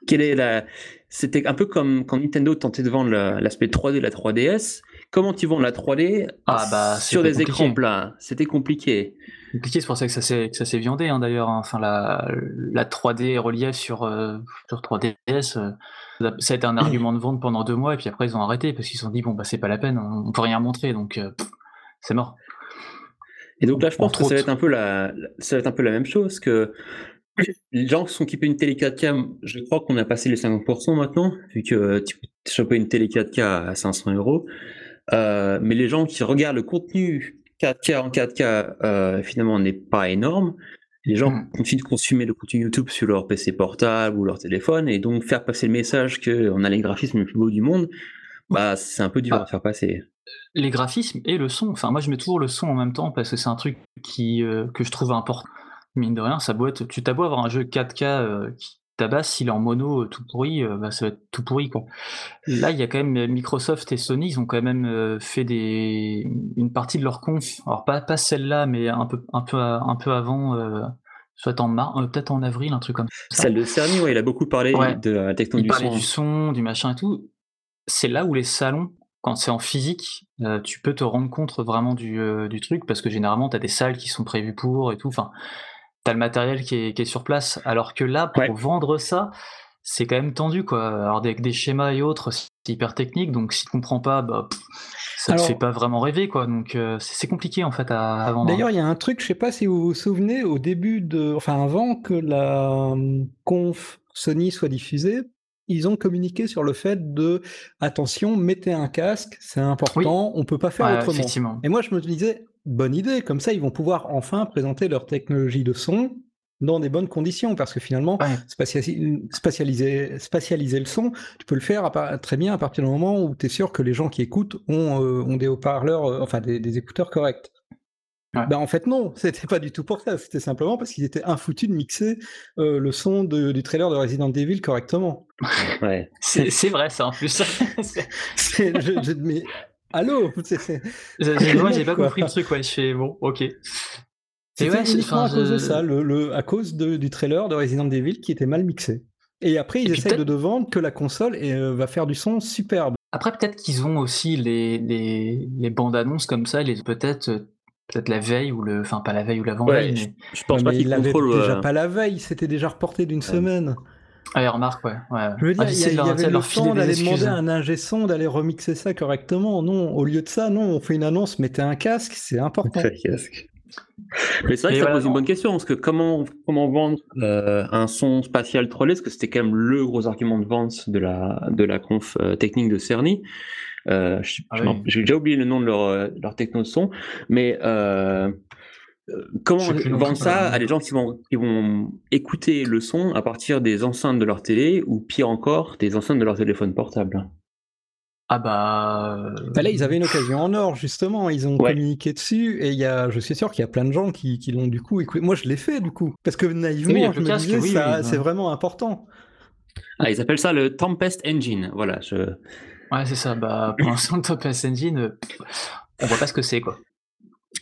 Quelle est la C'était un peu comme quand Nintendo tentait de vendre l'aspect 3D de la 3DS. Comment tu vends la 3D ah, bah, sur des écrans plats C'était compliqué
compliqué, c'est pour ça que ça s'est viandé hein, d'ailleurs. Hein. Enfin, la, la 3D relief sur, euh, sur 3DS, euh, ça a été un argument de vente pendant deux mois et puis après ils ont arrêté parce qu'ils se sont dit bon bah c'est pas la peine, on peut rien montrer donc euh, c'est mort.
Et donc là je pense que ça va, être un peu la, ça va être un peu la même chose que les gens qui sont équipés d'une télé 4K, je crois qu'on a passé les 50% maintenant, vu que tu peux choper une télé 4K à 500 euros. mais les gens qui regardent le contenu 4K en 4K, euh, finalement, n'est pas énorme. Les gens mm. continuent de consommer le contenu YouTube sur leur PC portable ou leur téléphone, et donc faire passer le message qu'on a les graphismes les plus beaux du monde, bah, c'est un peu dur ah. à faire passer.
Les graphismes et le son. Enfin, moi, je mets toujours le son en même temps parce que c'est un truc qui, euh, que je trouve important. Mine de rien, ça être, tu t'as beau avoir un jeu 4K euh, ta basse, s'il est en mono tout pourri, bah, ça va être tout pourri quoi. Là, il y a quand même Microsoft et Sony, ils ont quand même fait des une partie de leur conf. Alors pas pas celle-là, mais un peu un peu un peu avant soit en mars, peut-être en avril, un truc comme
ça. Celle de Cerny, ouais, il a beaucoup parlé de la technologie
du son. du son, du machin et tout. C'est là où les salons, quand c'est en physique, tu peux te rendre compte vraiment du, du truc, parce que généralement, tu as des salles qui sont prévues pour et tout. Enfin, tu as le matériel qui est, qui est, sur place. Alors que là, pour vendre ça, c'est quand même tendu, quoi. Alors, avec des schémas et autres, c'est hyper technique, donc si tu comprends pas, bah, ça te fait pas vraiment rêver, quoi. Donc euh, c'est compliqué en fait à, vendre.
D'ailleurs, il y a un truc, je sais pas si vous vous souvenez, au début de, enfin avant que la hum, conf Sony soit diffusée, ils ont communiqué sur le fait de attention, mettez un casque, c'est important, on peut pas faire autrement. Et moi, je me disais bonne idée, comme ça, ils vont pouvoir enfin présenter leur technologie de son dans des bonnes conditions, parce que finalement, spatialiser, spatialiser le son, tu peux le faire très bien à partir du moment où tu es sûr que les gens qui écoutent ont, euh, ont des haut-parleurs, euh, enfin des, écouteurs corrects. Ben, en fait non, [LAUGHS] c'était pas du tout pour ça, c'était simplement parce qu'ils étaient infoutus de mixer euh, le son du trailer de Resident Evil correctement.
Ouais. C'est vrai ça en plus. [LAUGHS]
mais allô [LAUGHS]
Moi j'ai pas compris le truc, ouais, je fais bon, ok.
C'est uniquement à cause de ça, le, à cause du trailer de Resident Evil qui était mal mixé. Et après, ils essayent de, vendre que la console euh, va faire du son superbe.
Après, peut-être qu'ils ont aussi les, les, bandes annonces comme ça, les peut-être euh, peut-être la veille ou le, enfin pas la veille ou l'avant-veille.
mais... Je, pense pas qu'ils contrôlent. Déjà euh, pas la veille, c'était déjà reporté d'une semaine.
Ah, remarque, ouais. ouais.
Je veux dire, il y, avait le temps d'aller demander à un ingé son d'aller remixer ça correctement. Non, au lieu de ça, non, on fait une annonce, mettez un casque, c'est important. Un casque.
Mais c'est vrai que ça pose une bonne question, parce que comment, comment vendre euh, un son spatial trollé, parce que c'était quand même le gros argument de vente de la, de la conf euh, technique de Cerny. Euh, ah J'ai déjà oublié le nom de leur, leur techno de son, mais euh, comment vendre ça à des gens qui vont, qui vont écouter le son à partir des enceintes de leur télé, ou pire encore, des enceintes de leur téléphone portable?
Ah bah...
bah... là, ils avaient une occasion en or, justement. Ils ont communiqué dessus et il y a, je suis sûr qu'il y a plein de gens qui, qui l'ont du coup écouté. Moi, je l'ai fait du coup. Parce que naïvement, je me disais, ça, c'est vraiment important.
Ah, ils appellent ça le Tempest Engine. Voilà. Je...
Ouais, c'est ça. Bah, pour l'instant, le Tempest Engine, on voit pas ce que c'est, quoi.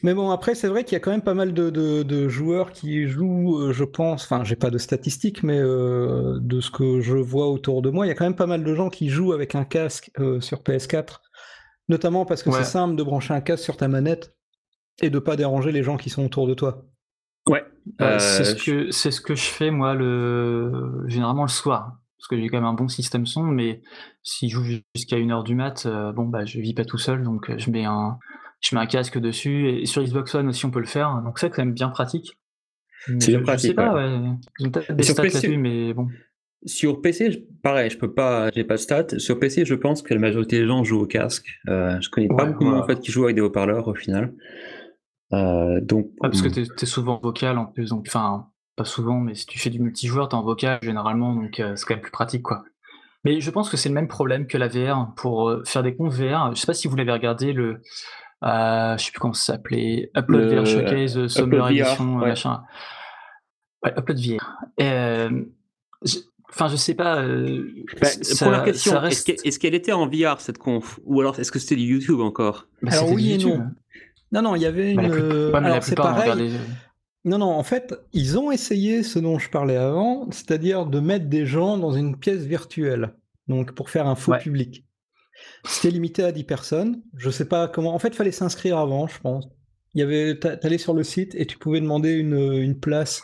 Mais bon, après, c'est vrai qu'il y a quand même pas mal de, joueurs qui jouent, euh, je pense, enfin, j'ai pas de statistiques, mais euh, de ce que je vois autour de moi, il y a quand même pas mal de gens qui jouent avec un casque euh, sur PS4, notamment parce que c'est simple de brancher un casque sur ta manette et de pas déranger les gens qui sont autour de toi.
Ouais.
c'est ce que c'est ce que je fais moi le généralement le soir parce que j'ai quand même un bon système son, mais si je joue jusqu'à 1h du mat, bon bah je vis pas tout seul, donc je mets un je mets un casque dessus et sur Xbox One aussi on peut le faire donc ça c'est quand même bien pratique
c'est bien pratique
je sais pas ouais. peut-être des stats là-dessus mais bon
sur PC, pareil, je peux pas, j'ai pas de stats. Sur PC, je pense que la majorité des gens jouent au casque. Euh, je connais pas beaucoup en fait qui jouent avec des haut-parleurs au final. Euh, donc,
parce que tu es, souvent vocal en plus, donc enfin pas souvent, mais si tu fais du multijoueur, t'es en vocal généralement, donc euh, c'est quand même plus pratique quoi. Mais je pense que c'est le même problème que la VR pour euh, faire des comptes VR. Je sais pas si vous l'avez regardé le euh, je sais plus comment ça s'appelait, Upload VR Showcase, euh, Summer Edition, ouais. machin. Ouais, Upload VR. Euh, enfin, je sais pas. Euh,
bah, première question, reste... est-ce qu'elle était en VR cette conf? Ou alors est-ce que c'était du YouTube encore?
Bah, Alors oui et non. Non, non, il y avait une.
Ouais, alors c'est pareil.
Non, non, en fait, ils ont essayé ce dont je parlais avant, c'est-à-dire de mettre des gens dans une pièce virtuelle, donc pour faire un faux public. C'était limité à 10 personnes. Je sais pas comment. En fait, il fallait s'inscrire avant, je pense. Il y avait, t'allais sur le site et tu pouvais demander une, une place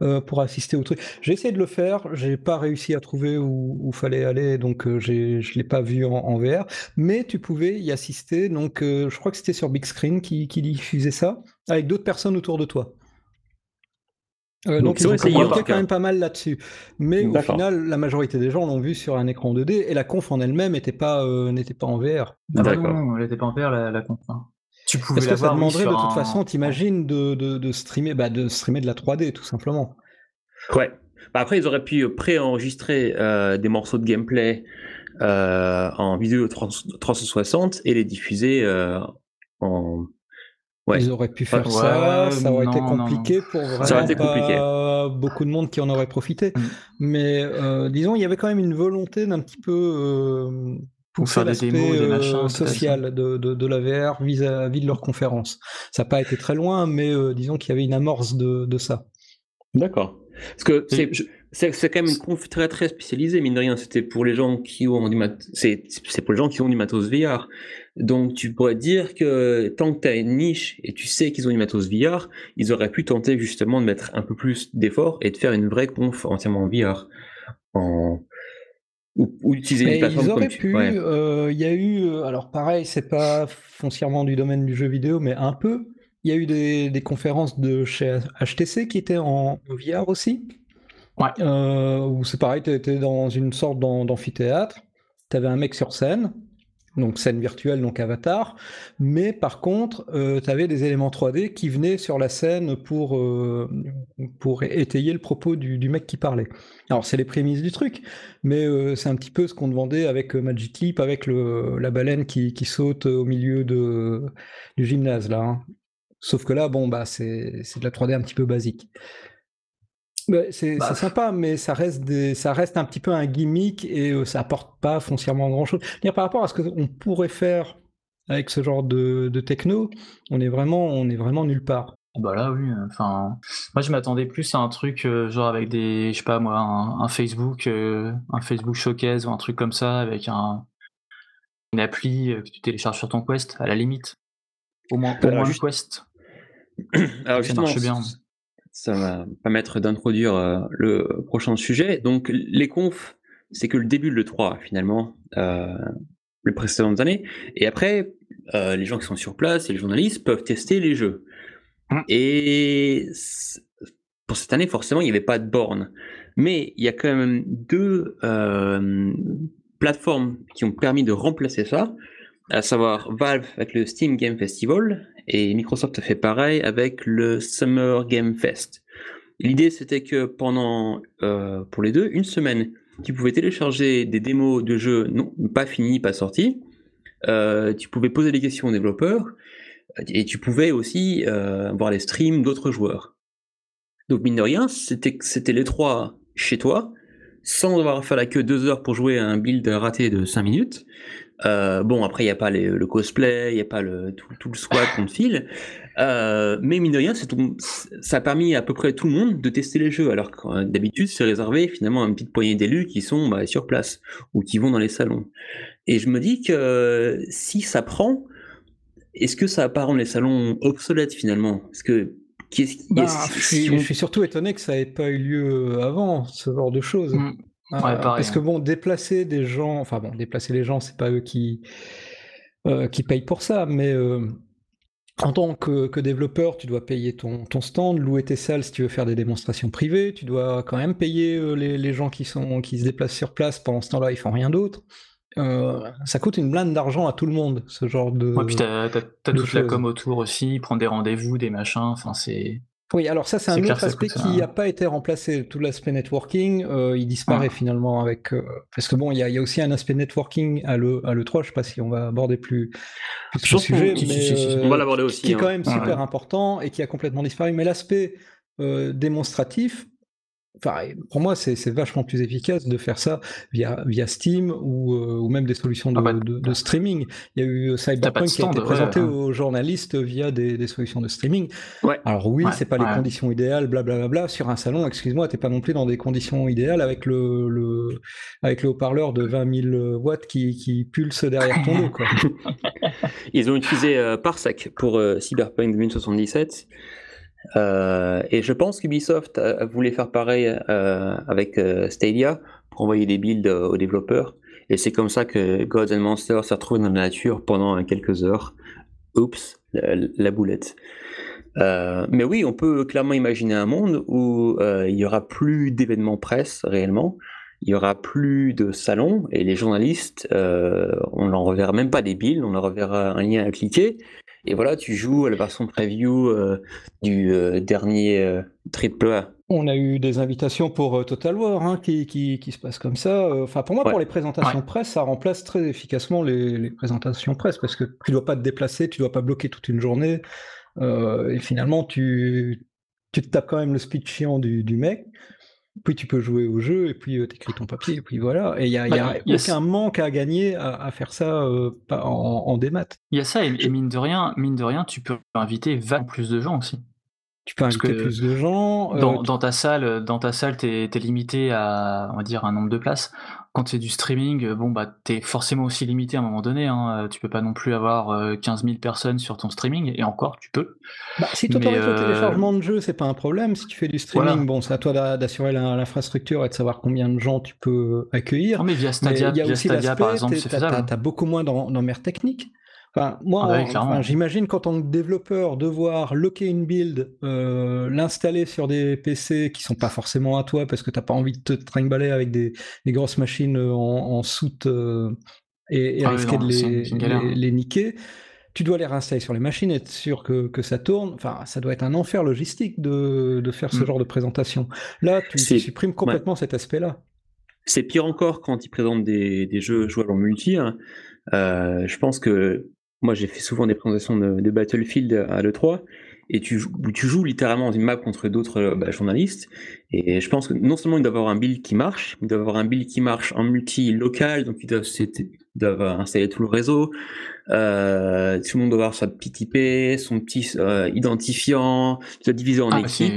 euh, pour assister au truc. J'ai essayé de le faire, j'ai pas réussi à trouver où, où fallait aller, donc euh, je l'ai pas vu en, VR. Mais tu pouvais y assister, donc euh, je crois que c'était sur Big Screen qui, qui diffusait ça, avec d'autres personnes autour de toi. Euh, donc, ils ont quand même pas mal là-dessus. Mais au final, la majorité des gens l'ont vu sur un écran 2D et la conf en elle-même n'était pas, euh, n'était pas en VR.
Ah bah non, elle n'était pas en VR la, conf. Hein.
Tu pouvais Parce que ça demanderait de toute façon, t'imagines, de, de, de, streamer, bah, de streamer de la 3D tout simplement.
Ouais. Bah après, ils auraient pu préenregistrer euh, des morceaux de gameplay euh, en vidéo 360 et les diffuser en, Ouais.
Ils auraient pu faire
Ouais,
ça, ça aurait été
non, non,
compliqué pour vraiment
Ça aurait été compliqué.
pas beaucoup de monde qui en aurait profité.
Mm.
Mais euh, disons, il y avait quand même une volonté d'un petit peu euh,
Pour
pousser
faire des
l'aspect
démos, des
euh,
machins,
social de, de, de la VR vis-à-vis de leur conférence. Ça n'a pas été très loin, mais euh, disons qu'il y avait une amorce de, de ça.
D'accord. Parce que c'est, je- c'est, quand même une conf très très spécialisée, mine de rien. C'était pour les gens qui ont du mat- c'est, c'est pour les gens qui ont du matos VR. Donc tu pourrais dire que tant que tu as une niche et tu sais qu'ils ont du matos VR, ils auraient pu tenter justement de mettre un peu plus d'efforts et de faire une vraie conf entièrement en VR. En... Ou, ou d'utiliser une
Mais
plateforme
ils auraient
comme tu...
pu.
ouais.
euh, Il y a eu, euh, alors pareil, c'est pas foncièrement du domaine du jeu vidéo, mais un peu. Il y a eu des, des conférences de chez HTC qui étaient en VR aussi.
Ouais.
Euh, où c'est pareil, tu étais dans une sorte d'am- d'amphithéâtre. Tu avais un mec sur scène, donc scène virtuelle, donc avatar. Mais par contre, tu avais des éléments 3D qui venaient sur la scène pour, euh, pour étayer le propos du, du mec qui parlait. Alors, c'est les prémices du truc, mais euh, c'est un petit peu ce qu'on vendait avec euh, Magic Leap, avec la baleine qui, saute au milieu du gymnase, là. hein. Sauf que là, bon, bah, c'est de la 3D un petit peu basique. C'est
Bah,
c'est sympa, mais ça reste, des, ça reste un petit peu un gimmick et euh, ça apporte pas foncièrement grand-chose. Par rapport à ce qu'on pourrait faire avec ce genre de, de techno, on est vraiment, on est vraiment nulle part.
Bah là, oui. Enfin, moi, je m'attendais plus à un truc euh, genre avec des, je sais pas moi, un, un Facebook, euh, un Facebook Showcase ou un truc comme ça avec un une appli que tu télécharges sur ton Quest, à la limite. Au moins, au
Alors,
moins
juste-
le Quest. [COUGHS]
Alors
Ça marche bien.
Ça va permettre d'introduire euh, le prochain sujet. Donc les confs, c'est que le début de l'E3 finalement, euh, les précédentes années. Et après, euh, les gens qui sont sur place et les journalistes peuvent tester les jeux.
Mm.
Et pour cette année, forcément, il n'y avait pas de borne. Mais il y a quand même deux plateformes qui ont permis de remplacer ça, à savoir Valve avec le Steam Game Festival et Microsoft fait pareil avec le Summer Game Fest. L'idée c'était que pendant, euh, pour les deux, une semaine, tu pouvais télécharger des démos de jeux non pas finis, pas sortis. Euh, tu pouvais poser des questions aux développeurs et tu pouvais aussi euh, voir les streams d'autres joueurs. Donc mine de rien, c'était les trois chez toi, sans devoir faire la queue deux heures pour jouer à un build raté de 5 minutes. Euh, bon, après, il n'y a pas les- le cosplay, il n'y a pas le, tout, tout le swag qu'on file. Euh, mais mine de rien, tout- ça a permis à peu près tout le monde de tester les jeux, alors que euh, d'habitude, c'est réservé finalement à une petite poignée d'élus qui sont bah, sur place ou qui vont dans les salons. Et je me dis que euh, si ça prend, est-ce que ça va pas rendre les salons obsolètes finalement? Parce que qu'est-ce qui-
Bah, je, suis,
on-
je suis surtout étonné que ça n'ait pas eu lieu avant, ce genre de choses.
Mm.
Euh,
pareil,
parce que
hein.
bon, déplacer des gens, enfin bon, déplacer les gens, c'est pas eux qui, euh, qui payent pour ça, mais euh, en tant que, que développeur, tu dois payer ton, ton stand, louer tes salles si tu veux faire des démonstrations privées, tu dois quand même payer euh, les, les gens qui, sont, qui se déplacent sur place pendant ce temps-là, ils font rien d'autre. Ça coûte une blinde d'argent à tout le monde, ce genre de.
Ouais, puis t'as,
de
toute la com autour aussi, prendre des rendez-vous, des machins, enfin c'est...
Oui, alors ça, c'est un autre aspect qui n'a pas été remplacé. Tout l'aspect networking, euh, il disparaît
Ah.
finalement avec. euh, parce que bon, il y, a- il y a aussi un aspect networking à le, à l'E3, je sais pas si on va aborder plus, plus
Je
ce sujet, mais
si, si, si,
euh,
on va l'aborder aussi.
qui est quand
hein.
même super important et qui a complètement disparu. Mais l'aspect euh, démonstratif, enfin, pour moi, c'est c'est vachement plus efficace de faire ça via, via Steam ou, euh, ou même des solutions de,
Ah bah,
de- de streaming. Il y a eu
de
Cyberpunk qui a été présenté
hein.
aux journalistes via des, des solutions de streaming.
Ouais.
Alors oui,
Ouais,
c'est pas les conditions idéales, blablabla. Sur un salon, excuse-moi, t'es pas non plus dans des conditions idéales avec le, le avec le haut-parleur de 20 000 watts qui, qui pulse derrière ton dos, quoi. [LAUGHS]
Ils ont utilisé euh, Parsec pour euh, Cyberpunk 2077. Euh, et je pense qu'Ubisoft a voulu faire pareil euh, avec euh, Stadia pour envoyer des builds euh, aux développeurs. Et c'est comme ça que Gods and Monsters s'est retrouvé dans la nature pendant euh, quelques heures. Oups, la, boulette. Euh, mais oui, on peut clairement imaginer un monde où euh, il y aura plus d'événements presse réellement, il y aura plus de salons et les journalistes, euh, on leur reverra même pas des builds, on leur reverra un lien à cliquer. Et voilà, tu joues à la version preview euh, du euh, dernier euh, triple A.
On a eu des invitations pour euh, Total War hein, qui, qui, qui se passent comme ça. Euh, Enfin, pour moi,
Ouais.
pour les présentations
Ouais.
presse, ça remplace très efficacement les, les présentations presse parce que tu dois pas te déplacer, tu dois pas bloquer toute une journée. et finalement, tu, tu te tapes quand même le speed chiant du, du mec puis tu peux jouer au jeu, et puis tu écris ton papier, et puis voilà. Et il n'y a, y a aucun manque à gagner à, faire ça en, en démat.
Il y a ça, et, mine, de rien, mine de rien, tu peux inviter 20 plus de gens aussi.
Tu peux inviter plus de gens.
Dans, dans, ta salle, dans ta salle, t'es es limité à, on va dire, un nombre de places quand c'est du streaming, euh, bon bah t'es forcément aussi limité à un moment donné. Hein. Euh, tu peux pas non plus avoir 15 euh, 000 personnes sur ton streaming, et encore tu peux.
Bah, si tu autorises le téléchargement de jeu, c'est pas un problème. Si tu fais du streaming, bon, c'est à toi d'assurer l'infrastructure et de savoir combien de gens tu peux accueillir.
Non mais via Stadia, via Stadia par exemple, c'est faisable.
T'as beaucoup moins d'emmerde moi, ah j'imagine quand tant que développeur devoir locker une build, euh, l'installer sur des PC qui sont pas forcément à toi parce que t'as pas envie de te trimballer avec des, grosses machines euh, en, soute euh, et, ah risquer de les, niquer. Tu dois les réinstaller sur les machines, être sûr que, ça tourne. Enfin, ça doit être un enfer logistique de, faire ce mm. genre de présentation. Là, tu, supprimes complètement cet aspect-là.
C'est pire encore quand ils présentent des, jeux jouables en multi. Hein. je pense que moi, j'ai fait souvent des présentations de, Battlefield à l'E3, et tu, joues littéralement une map contre d'autres euh, bah, journalistes. Et je pense que non seulement il doit avoir un build qui marche, il doit avoir un build qui marche en multi local, donc ils doivent, doivent installer tout le réseau. Euh, tout le monde doit avoir sa petite IP, son petit euh, identifiant, dois diviser en ah, équipes.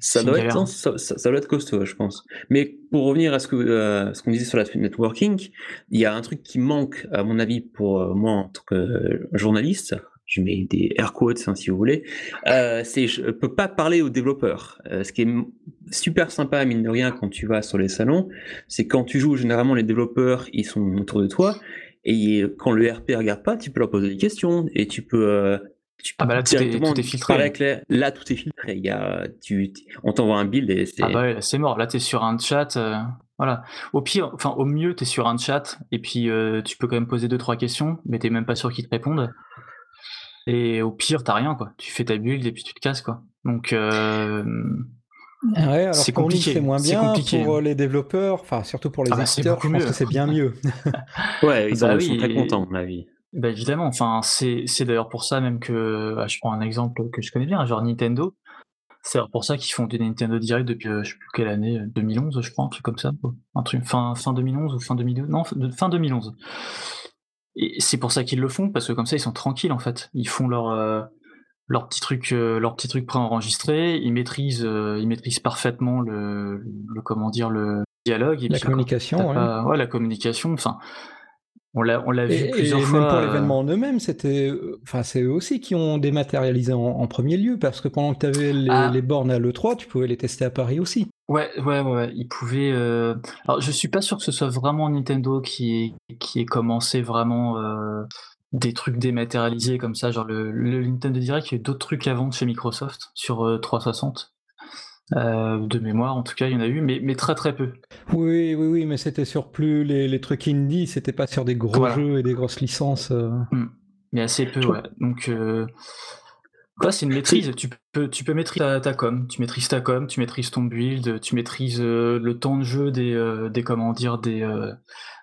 Ça doit, être, ça, ça, doit être costaud, je pense. Mais pour revenir à ce que euh, ce qu'on disait sur la networking, il y a un truc qui manque, à mon avis, pour euh, moi en tant que journaliste. Je mets des air quotes hein, si vous voulez. Euh, c'est je peux pas parler aux développeurs. Euh, ce qui est super sympa mine de rien quand tu vas sur les salons, c'est quand tu joues généralement les développeurs ils sont autour de toi et quand le RP regarde pas, tu peux leur poser des questions et tu peux, euh,
tu peux ah bah là, tout est, filtré.
Là, tout est filtré. Il y a, tu, on t'envoie un build et c'est.
Ah bah ouais, c'est mort. Là, tu es sur un chat. Euh, voilà. Au pire, enfin, au mieux, tu es sur un chat et puis euh, tu peux quand même poser deux trois questions, mais t'es même pas sûr qu'ils te répondent. Et au pire, t'as rien, quoi. Tu fais ta build et puis tu te casses, quoi. Donc,
ah c'est compliqué. C'est moins bien pour euh, les développeurs, enfin surtout pour les ah bah, éditeurs. Je pense que c'est bien mieux. [LAUGHS]
ouais, ils, bah sont très contents, à mon avis.
Bah évidemment, enfin c'est d'ailleurs pour ça même que je prends un exemple que je connais bien, genre Nintendo. C'est pour ça qu'ils font du Nintendo Direct depuis je sais plus quelle année, 2011 je crois, un truc comme ça, un truc fin fin 2011 ou fin 2012, non fin 2011. Et c'est pour ça qu'ils le font parce que comme ça ils sont tranquilles en fait, ils font leur euh, leur petit truc, euh, leur petit truc préenregistré. Ils maîtrisent, euh, ils maîtrisent parfaitement le, le, comment dire, le dialogue.
Et la communication,
ouais. la communication. Enfin, on l'a, on l'a vu plusieurs
et
fois.
Même pour euh, l'événement en eux-mêmes, c'était, enfin, c'est eux aussi qui ont dématérialisé en, premier lieu, parce que pendant que tu avais les, ah. les, bornes à l'E3, tu pouvais les tester à Paris aussi.
Ouais, ouais, ouais, ils pouvaient. Alors, je suis pas sûr que ce soit vraiment Nintendo qui qui ait commencé vraiment des trucs dématérialisés comme ça, genre le, le Nintendo Direct, il y a d'autres trucs avant chez Microsoft sur 360. Euh, euh, de mémoire, en tout cas, il y en a eu, mais, mais très très peu.
Oui, oui, oui, mais c'était sur plus les, les trucs indie, c'était pas sur des gros jeux et des grosses licences. Euh.
Hmm. Mais assez peu, ouais. Donc, euh... c'est une maîtrise. Tu peux, tu peux maîtriser ta, ta, com, tu maîtrises ta com, tu maîtrises ton build, tu maîtrises le temps de jeu des, des comment dire, des,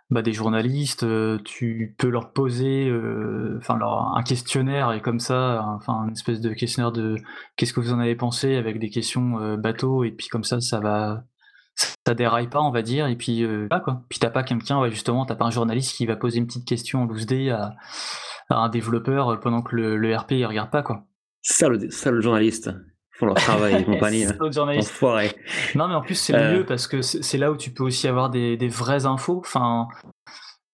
bah, des journalistes, euh, tu peux leur poser euh, enfin un questionnaire et comme ça, enfin une espèce de questionnaire de qu'est-ce que vous en avez pensé avec des questions euh, bateau et puis comme ça ça va ça déraille pas on va dire et puis là quoi. Puis t'as pas quelqu'un ouais, justement t'as pas un journaliste qui va poser une petite question en loose day à, un développeur pendant que le, le RP il regarde pas quoi.
Ça le, ça le journaliste font leur travail et compagnie. Hein.
non, mais en plus, c'est euh. mieux parce que c'est là où tu peux aussi avoir des, des vraies infos. Enfin,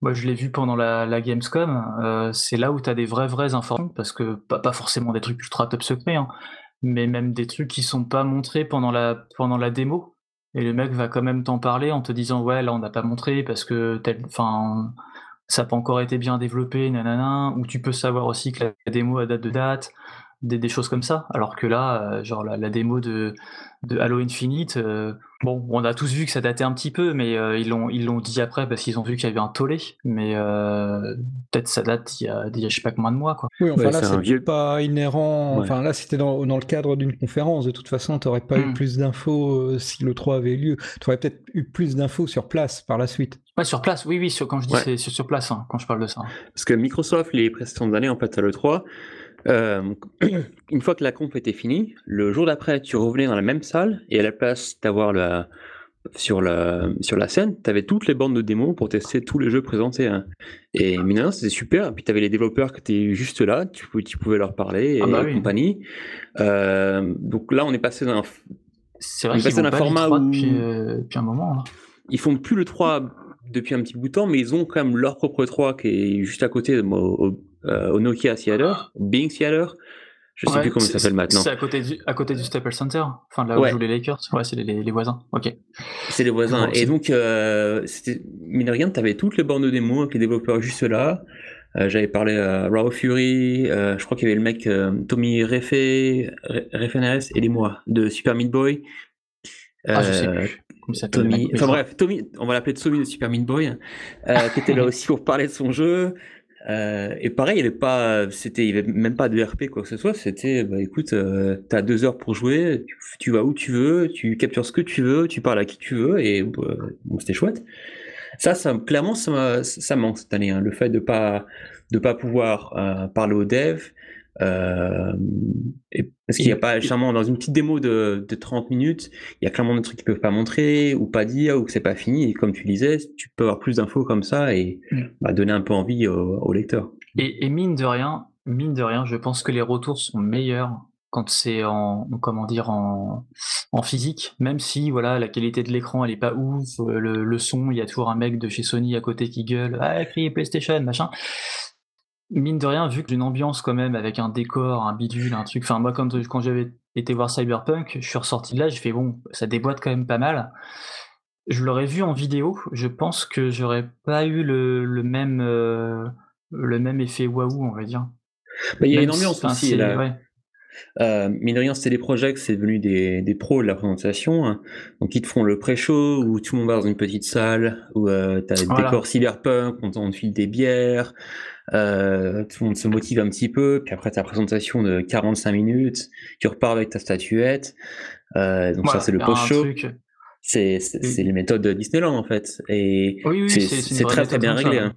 moi, je l'ai vu pendant la, la Gamescom. Euh, c'est là où tu as des vraies, vraies informations parce que pas, pas forcément des trucs ultra top secrets, hein, mais même des trucs qui sont pas montrés pendant la, pendant la démo. Et le mec va quand même t'en parler en te disant, ouais, là, on n'a pas montré parce que tel, enfin, ça n'a pas encore été bien développé, nanana. Ou tu peux savoir aussi que la démo a date de date des, choses comme ça. Alors que là, euh, genre la, démo de, de Halo Infinite, euh, bon, on a tous vu que ça datait un petit peu, mais euh, ils l'ont ils l'ont dit après parce qu'ils ont vu qu'il y avait un tollé. Mais peut-être ça date il y a, je sais pas combien de mois, quoi.
Oui, enfin là, c'est pas inhérent. Enfin là, c'était dans, dans, le cadre d'une conférence. De toute façon, tu n'aurais pas eu hmm. plus d'infos si le 3 avait eu lieu. Tu aurais peut-être eu plus d'infos sur place par la suite.
Ouais, sur place, oui, oui, sur, quand je dis c'est sur, place, hein, quand je parle de ça.
Parce que Microsoft, les précédentes années, en fait, à l'E3, Euh, une fois que la comp était finie, le jour d'après, tu revenais dans la même salle et à la place d'avoir la, sur la, sur la scène, tu avais toutes les bandes de démos pour tester tous les jeux présentés. hein. Et mine c'était super. Et puis tu avais les développeurs qui étaient juste là, tu, pouvais- tu pouvais leur parler et
Ah bah oui.
compagnie. Euh, donc là, on est passé.
C'est vrai qu'ils
d'un
pas
format où-
depuis, euh, depuis un moment. là.
Ils font plus le 3 depuis un petit bout de temps, mais ils ont quand même leur propre 3 qui est juste à côté au, au, au Nokia Theater, au Bing Theater. Je sais
Ouais,
plus comment ça s'appelle maintenant.
C'est à côté du, à côté du Staples Center, enfin là où
Ouais.
jouent les Lakers. Ouais, c'est les, les- les voisins. Ok.
C'est les voisins. Et donc, euh, mine de rien, tu avais toutes les bornes de démo avec les développeurs juste là. Euh, J'avais parlé à Raw Fury, euh, je crois qu'il y avait le mec euh, Tommy Refé, Re- Refenes et les moi de Super Meat Boy.
Ah, je sais
Euh,
plus.
Tommy, enfin bref, Tommy, on va l'appeler Tommy de Super Meat Boy, euh, qui était là [LAUGHS] aussi pour parler de son jeu. Euh, et pareil, il y avait pas, c'était, il avait même pas de RP quoi que ce soit. C'était, bah écoute, euh, t'as deux heures pour jouer, tu, vas où tu veux, tu captures ce que tu veux, tu parles à qui tu veux, et bah, bon, c'était chouette. Ça, clairement, ça, m'a- ça manque cette année, hein, le fait de pas, de pas pouvoir euh, parler aux devs. Euh, et, parce qu'il n'y a pas, justement, dans une petite démo de, de 30 minutes, il y a clairement des trucs qu'ils peuvent pas montrer ou pas dire ou que c'est pas fini. Et comme tu disais, tu peux avoir plus d'infos comme ça et
Mm.
bah, donner un peu envie au, au lecteur.
Et, et mine de rien, mine de rien, je pense que les retours sont meilleurs quand c'est en, comment dire, en, en physique, même si voilà la qualité de l'écran elle est pas ouf, euh, le, le son, il y a toujours un mec de chez Sony à côté qui gueule, ah crier PlayStation, machin. Mine de rien, vu que j'ai une ambiance quand même avec un décor, un bidule, un truc. Enfin moi quand, quand j'avais été voir Cyberpunk, je suis ressorti de là, j'ai fait bon, ça déboîte quand même pas mal. Je l'aurais vu en vidéo, je pense que j'aurais pas eu le, le même euh, le même effet waouh, on va dire.
Bah, il y a une ambiance aussi.
c'est-
Là.
ouais.
Euh, mine de rien, c'était des projets, c'est devenu des, des pros de la présentation. hein. Donc, ils te font le pré-show où tout le monde va dans une petite salle, où euh, tu as des
Voilà.
décors cyberpunk, on, on te file des bières, euh, tout le monde se motive un petit peu, puis après ta présentation de 45 minutes, tu repars avec ta statuette. Euh, donc,
Voilà,
ça, c'est le post-show. C'est
Oui.
les méthodes de Disneyland, en fait. Et
Oui, oui,
c'est très, très bien réglé.
ouais.
hein.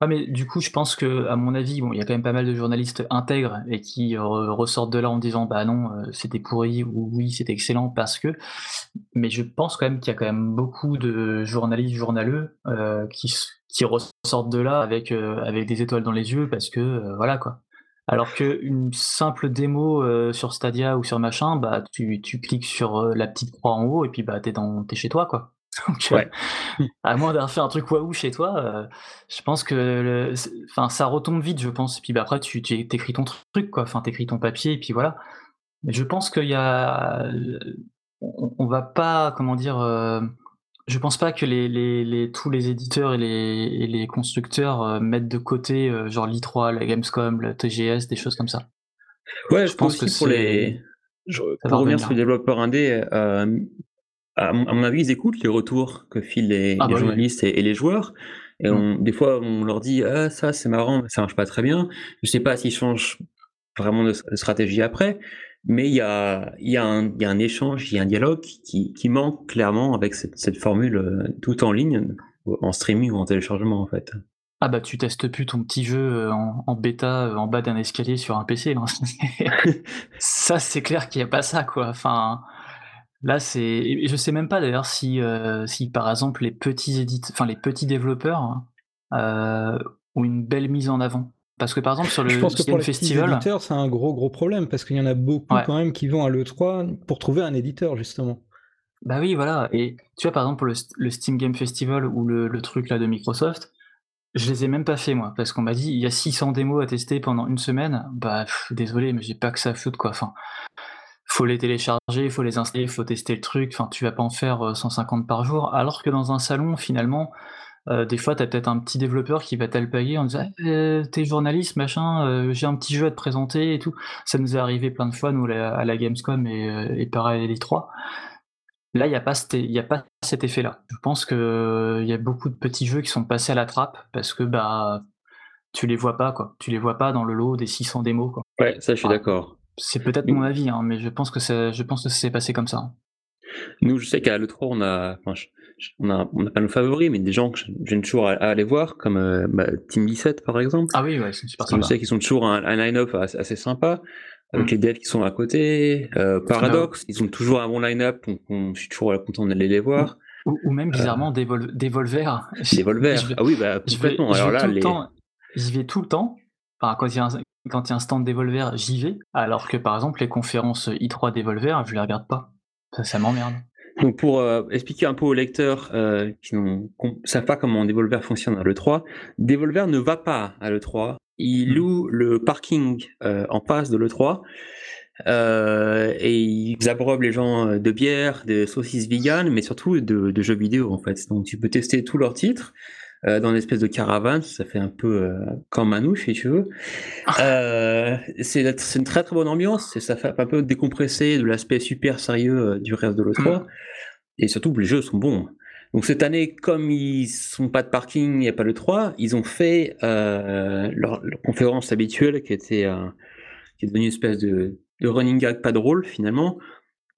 Ah, mais du coup, je pense que, à mon avis, bon, il y a quand même pas mal de journalistes intègres et qui ressortent de là en disant, bah non, euh, c'était pourri ou oui, c'était excellent parce que. Mais je pense quand même qu'il y a quand même beaucoup de journalistes journaleux euh, qui, qui ressortent de là avec, euh, avec des étoiles dans les yeux parce que, euh, voilà quoi. Alors qu'une simple démo euh, sur Stadia ou sur machin, bah tu, tu cliques sur la petite croix en haut et puis bah t'es dans t'es chez toi quoi. [LAUGHS] Donc,
Ouais.
à moins d'avoir fait un truc waouh chez toi, je pense que le- enfin ça retombe vite, je pense. Et puis bah, après tu tu écris ton truc quoi, enfin t'écris ton papier et puis voilà. Mais je pense qu'il y a, on, on va pas comment dire. Je pense pas que les, les, les- tous les éditeurs et les, et les constructeurs euh, mettent de côté euh, genre l'I3, la Gamescom, le TGS, des choses comme ça.
Ouais,
Je
je
pense que
pour les. je- pour revenir sur les développeurs indés, euh, à, mon, avis, ils écoutent les retours que filent les,
Ah bah oui.
journalistes et, et les joueurs. Et
Mm.
on, des fois, on leur dit ah, ça, c'est marrant, mais ça marche pas très bien. Je sais pas s'ils changent vraiment de stratégie après, mais il y a, il y, a un- il y a un échange, il y a un dialogue qui, qui manque clairement avec cette, cette formule euh, tout en ligne, en streaming ou en téléchargement en fait.
Ah bah tu testes plus ton petit jeu euh, en, en bêta euh, en bas d'un escalier sur un PC. là. [LAUGHS] ça c'est clair qu'il n'y a pas ça quoi. Enfin là c'est je sais même pas d'ailleurs si euh, si par exemple les petits édite enfin les petits développeurs euh, ont une belle mise en avant. Parce que par exemple sur le
Je pense que
Game
pour les petits
Festival,
c'est un gros gros problème parce qu'il y en a beaucoup
Ouais.
quand même qui vont à l'E3 pour trouver un éditeur justement.
Bah oui, voilà. Et tu vois, par exemple, pour le, le Steam Game Festival ou le, le truc là de Microsoft, je les ai même pas fait moi, parce qu'on m'a dit il y a 600 démos à tester pendant une semaine. Bah pff, désolé, mais j'ai pas que ça à foutre quoi. Enfin, faut les télécharger, faut les installer, faut tester le truc. Enfin, tu vas pas en faire euh, 150 par jour. Alors que dans un salon, finalement, euh, des fois, t'as peut-être un petit développeur qui va t'alpaguer en disant Eh, t'es journaliste, machin, euh, j'ai un petit jeu à te présenter et tout. Ça nous est arrivé plein de fois, nous, la- à la Gamescom et, euh, et pareil à l'E3. Là, il n'y a, pas cet- y a pas cet effet-là. Je pense qu'il y a beaucoup de petits jeux qui sont passés à la trappe parce que bah tu les vois pas, quoi. Tu les vois pas dans le lot des 600 démos, quoi.
Ouais, ça je suis d'accord.
C'est peut-être mon avis, hein, mais je pense que ça, je pense que ça s'est passé comme ça. hein.
Nous, je sais qu'à l'E3, on a, on a, on a pas nos favoris, mais des gens que j'aime toujours à, aller voir, comme euh, bah, Team 17 par exemple.
Ah oui, ouais, c'est super sympa.
Je sais qu'ils sont toujours un, line-up assez, sympa, avec mm. les devs qui sont à côté. Euh, Paradox, ils ont toujours un bon line-up, donc je suis toujours content d'aller les voir.
Ou, même bizarrement des, vol des Volver.
Des [LAUGHS] Volver, ah oui, bah, complètement.
Alors là, les... J'y vais tout le temps. Enfin, quand il y a un, quand il y a un stand Devolver, j'y vais. Alors que par exemple, les conférences i3 Devolver, je les regarde pas. Ça, ça m'emmerde.
Donc pour euh, expliquer un peu aux lecteurs euh, qui ne savent pas comment Devolver fonctionne à l'E3, Devolver ne va pas à l'E3. Il hmm. loue le parking euh, en face de l'E3 et ils abreuvent les gens de bière, de saucisses vegan, mais surtout de, de, jeux vidéo en fait. Donc tu peux tester tous leurs titres. Euh, dans une espèce de caravane, ça fait un peu euh, comme Manouche, si tu veux. Euh, c'est une très très bonne ambiance, ça fait un peu décompresser de l'aspect super sérieux du reste de l'E3. Mm. Et surtout, les jeux sont bons. Donc cette année, comme ils sont pas de parking, il n'y a pas le 3, ils ont fait leur, conférence habituelle qui était qui est devenue une espèce de, de running gag pas drôle finalement,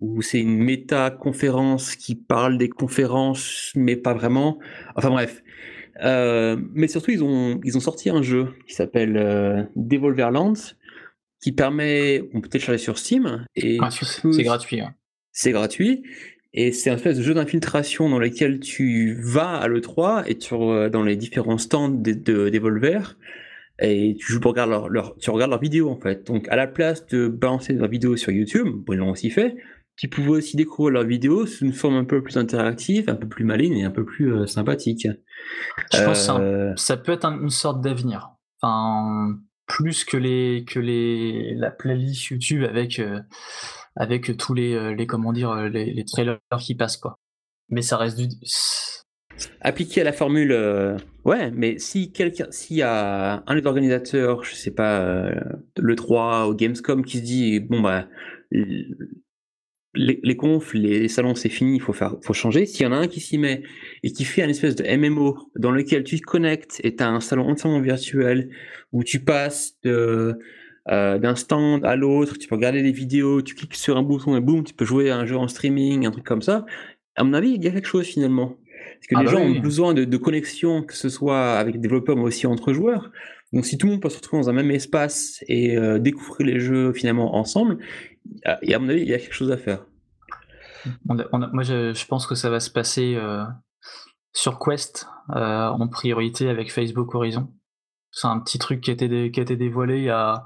où c'est une méta conférence qui parle des conférences mais pas vraiment. Enfin bref, euh, mais surtout, ils ont, ils ont sorti un jeu qui s'appelle euh, Devolverland, qui permet, on peut télécharger sur Steam. Et
ah, c'est gratuit. Hein.
C'est gratuit. Et c'est un espèce de jeu d'infiltration dans lequel tu vas à l'E3 et tu, dans les différents stands de, de Devolver et tu joues pour regarder leur, leur, tu regardes leurs vidéos en fait. Donc à la place de balancer leurs vidéos sur YouTube, bon, ils l'ont aussi fait, tu pouvais aussi découvrir leurs vidéos sous une forme un peu plus interactive, un peu plus maligne et un peu plus euh, sympathique.
Je pense que euh, ça peut être une sorte d'avenir. Enfin, plus que les que les la playlist YouTube avec euh, avec tous les, les comment dire les, trailers qui passent quoi. Mais ça reste du
appliqué à la formule ouais mais si quelqu'un s'il y a un des organisateurs je sais pas le 3 ou Gamescom qui se dit bon bah les, les, confs, les salons, c'est fini, il faut faire, faut changer. S'il y en a un qui s'y met et qui fait un espèce de MMO dans lequel tu te connectes et tu as un salon entièrement virtuel où tu passes de, euh, d'un stand à l'autre, tu peux regarder des vidéos, tu cliques sur un bouton et boum, tu peux jouer à un jeu en streaming, un truc comme ça. À mon avis, il y a quelque chose finalement. Parce que ah les bah gens ont besoin de, de, connexion, que ce soit avec les développeurs, mais aussi entre joueurs. Donc si tout le monde peut se retrouver dans un même espace et euh, découvrir les jeux finalement ensemble, et à mon avis, il y a quelque chose à faire.
moi, je, pense que ça va se passer euh, sur Quest euh, en priorité avec Facebook Horizon. C'est un petit truc qui a été, qui a été dévoilé il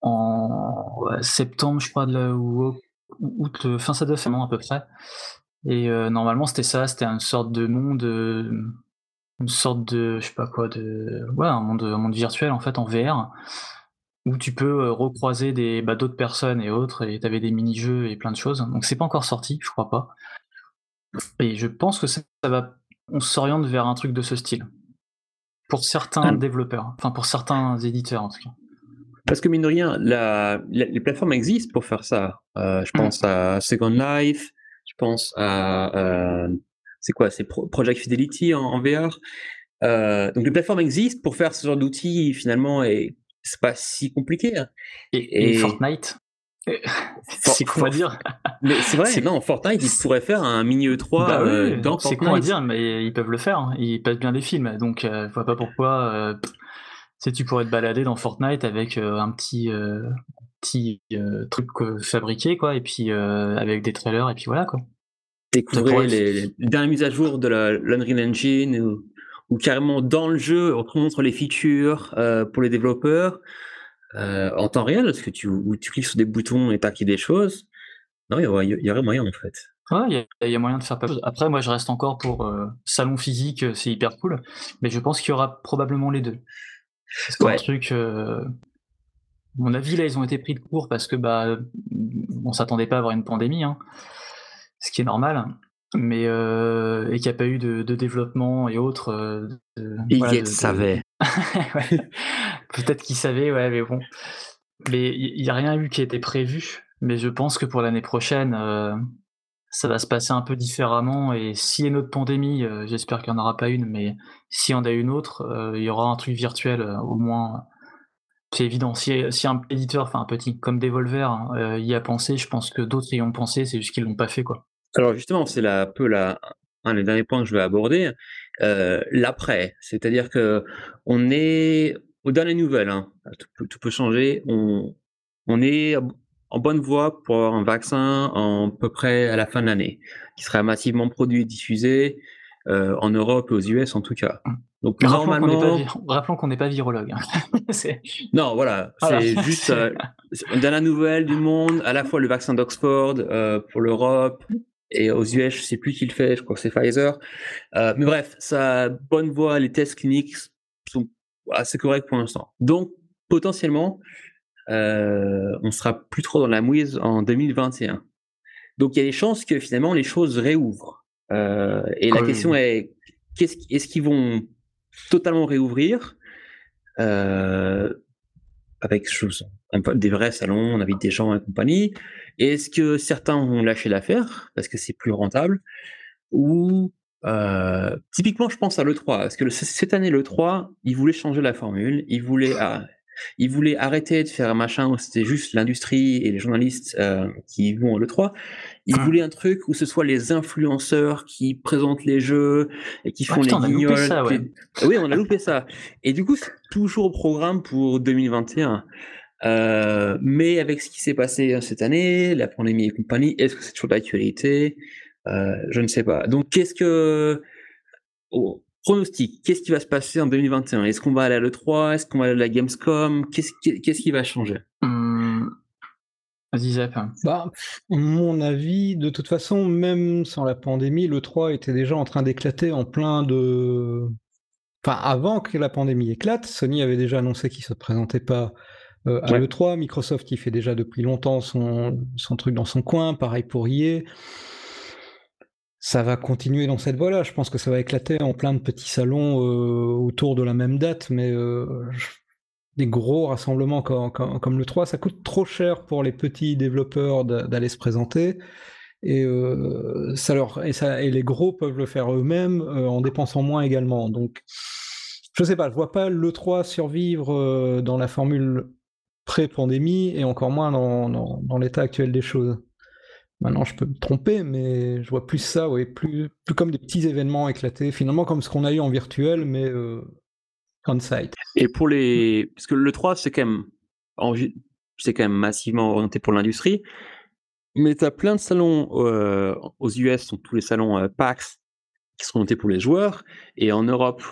en septembre, je crois, ou août, fin ça doit faire à peu près. Et euh, normalement, c'était ça, c'était une sorte de monde, une sorte de, je sais pas quoi, de, ouais, un monde, un monde virtuel en fait en VR où tu peux euh, recroiser des bah, d'autres personnes et autres, et tu avais des mini-jeux et plein de choses. Donc c'est pas encore sorti, je crois pas. Et je pense que ça, va, on s'oriente vers un truc de ce style. Pour certains ah. développeurs, enfin pour certains éditeurs en tout cas.
Parce que mine de rien, les plateformes existent pour faire ça. Euh, je pense à Second Life, je pense à euh, c'est quoi, c'est Project Fidelity en, VR. donc les plateformes existent pour faire ce genre d'outils finalement et c'est pas si compliqué. Hein.
Et, Fortnite [LAUGHS] c'est quoi dire
Mais c'est vrai, non, Fortnite, ils pourraient faire un mini E3 bah euh, dans
C'est quoi à dire, mais ils peuvent le faire. Hein. Ils passent bien des films, donc euh, je vois pas pourquoi. Euh, si tu pourrais te balader dans Fortnite avec un petit petit truc fabriqué, quoi, et puis avec des trailers, et puis voilà, quoi.
Découvrir les, les, dernières mises à jour de l'Unreal Engine ou ou carrément dans le jeu, on te montre les features euh, pour les développeurs euh, en temps réel, parce que tu, tu cliques sur des boutons et t'acquies des choses. Non, il y, aurait moyen en fait.
Ouais, il y, a moyen de faire pas Après, moi, je reste encore pour euh, salon physique, c'est hyper cool, mais je pense qu'il y aura probablement les deux. C'est un truc. mon avis, là, ils ont été pris de court parce que bah, on s'attendait pas à avoir une pandémie, hein, ce qui est normal mais euh, et qu'il n'y a pas eu de, développement et autres. Euh,
il savait. [LAUGHS]
Peut-être qu'il savait, ouais, mais bon. Mais il n'y a rien eu qui était prévu. Mais je pense que pour l'année prochaine, euh, ça va se passer un peu différemment. Et s'il y a une autre pandémie, j'espère qu'il n'y en aura pas une, mais s'il y en a une autre, il y aura un truc virtuel au moins. C'est évident. Si, si, un éditeur, enfin un petit comme Devolver, hein, y a pensé, je pense que d'autres y ont pensé, c'est juste qu'ils l'ont pas fait, quoi.
Alors justement, c'est un peu la, un des derniers points que je vais aborder. Euh, l'après, c'est-à-dire que on est aux dernières nouvelles, hein, tout, peut, changer. On, on est en bonne voie pour avoir un vaccin en peu près à la fin de l'année, qui sera massivement produit et diffusé euh, en Europe et aux US en tout cas.
Donc normalement, rappelons qu'on n'est pas, virologue. Hein. [LAUGHS]
non, voilà, c'est [LAUGHS] juste euh, dans la nouvelle du monde, à la fois le vaccin d'Oxford euh, pour l'Europe et aux US, je sais plus qui le fait, je crois que c'est Pfizer. Euh, mais bref, ça bonne voie, les tests cliniques sont assez corrects pour l'instant. Donc potentiellement, euh, on sera plus trop dans la mouise en 2021. Donc il y a des chances que finalement les choses réouvrent. Euh, et la question est, est-ce qu'ils vont totalement réouvrir euh, avec des vrais salons, on invite des gens et compagnie. Est-ce que certains vont lâcher l'affaire parce que c'est plus rentable ou euh, typiquement, je pense à l'E3, parce que cette année, l'E3, ils voulaient changer la formule, ils voulaient, ah, ils voulaient arrêter de faire un machin où c'était juste l'industrie et les journalistes euh, qui vont à l'E3. Ils ah. voulaient un truc où ce soit les influenceurs qui présentent les jeux et qui font les guignols. Oui, on a loupé ça. Et du coup, c'est toujours au programme pour 2021. Euh, mais avec ce qui s'est passé hein, cette année, la pandémie et compagnie, est-ce que c'est toujours d'actualité? Euh, Je ne sais pas. Donc, qu'est-ce que... Oh, pronostic, qu'est-ce qui va se passer en 2021 Est-ce qu'on va aller à l'E3 Est-ce qu'on va aller à la Gamescom? Qu'est-ce qui va changer?
Hum, Vas-y, Zep.
Bah, mon avis, de toute façon, même sans la pandémie, l'E3 était déjà en train d'éclater en plein de. Enfin, avant que la pandémie éclate, Sony avait déjà annoncé qu'il ne se présentait pas euh, à l'E3. Microsoft, il fait déjà depuis longtemps son, son truc dans son coin. Pareil pour EA ça va continuer dans cette voie-là. Je pense que ça va éclater en plein de petits salons euh, autour de la même date, mais euh, des gros rassemblements comme, le 3, ça coûte trop cher pour les petits développeurs d'aller se présenter. Et, euh, ça leur, et, ça, et les gros peuvent le faire eux-mêmes en dépensant moins également. Donc, je sais pas, je vois pas le 3 survivre dans la formule pré-pandémie et encore moins dans l'état actuel des choses. Maintenant, je peux me tromper, mais je vois plus ça, ouais, plus, comme des petits événements éclatés, finalement comme ce qu'on a eu en virtuel, mais euh, on-site.
Et pour les. Parce que le 3, c'est quand même. C'est quand même massivement orienté pour l'industrie. Mais tu as plein de salons euh, aux US, donc tous les salons euh, PAX, qui sont orientés pour les joueurs. Et en Europe,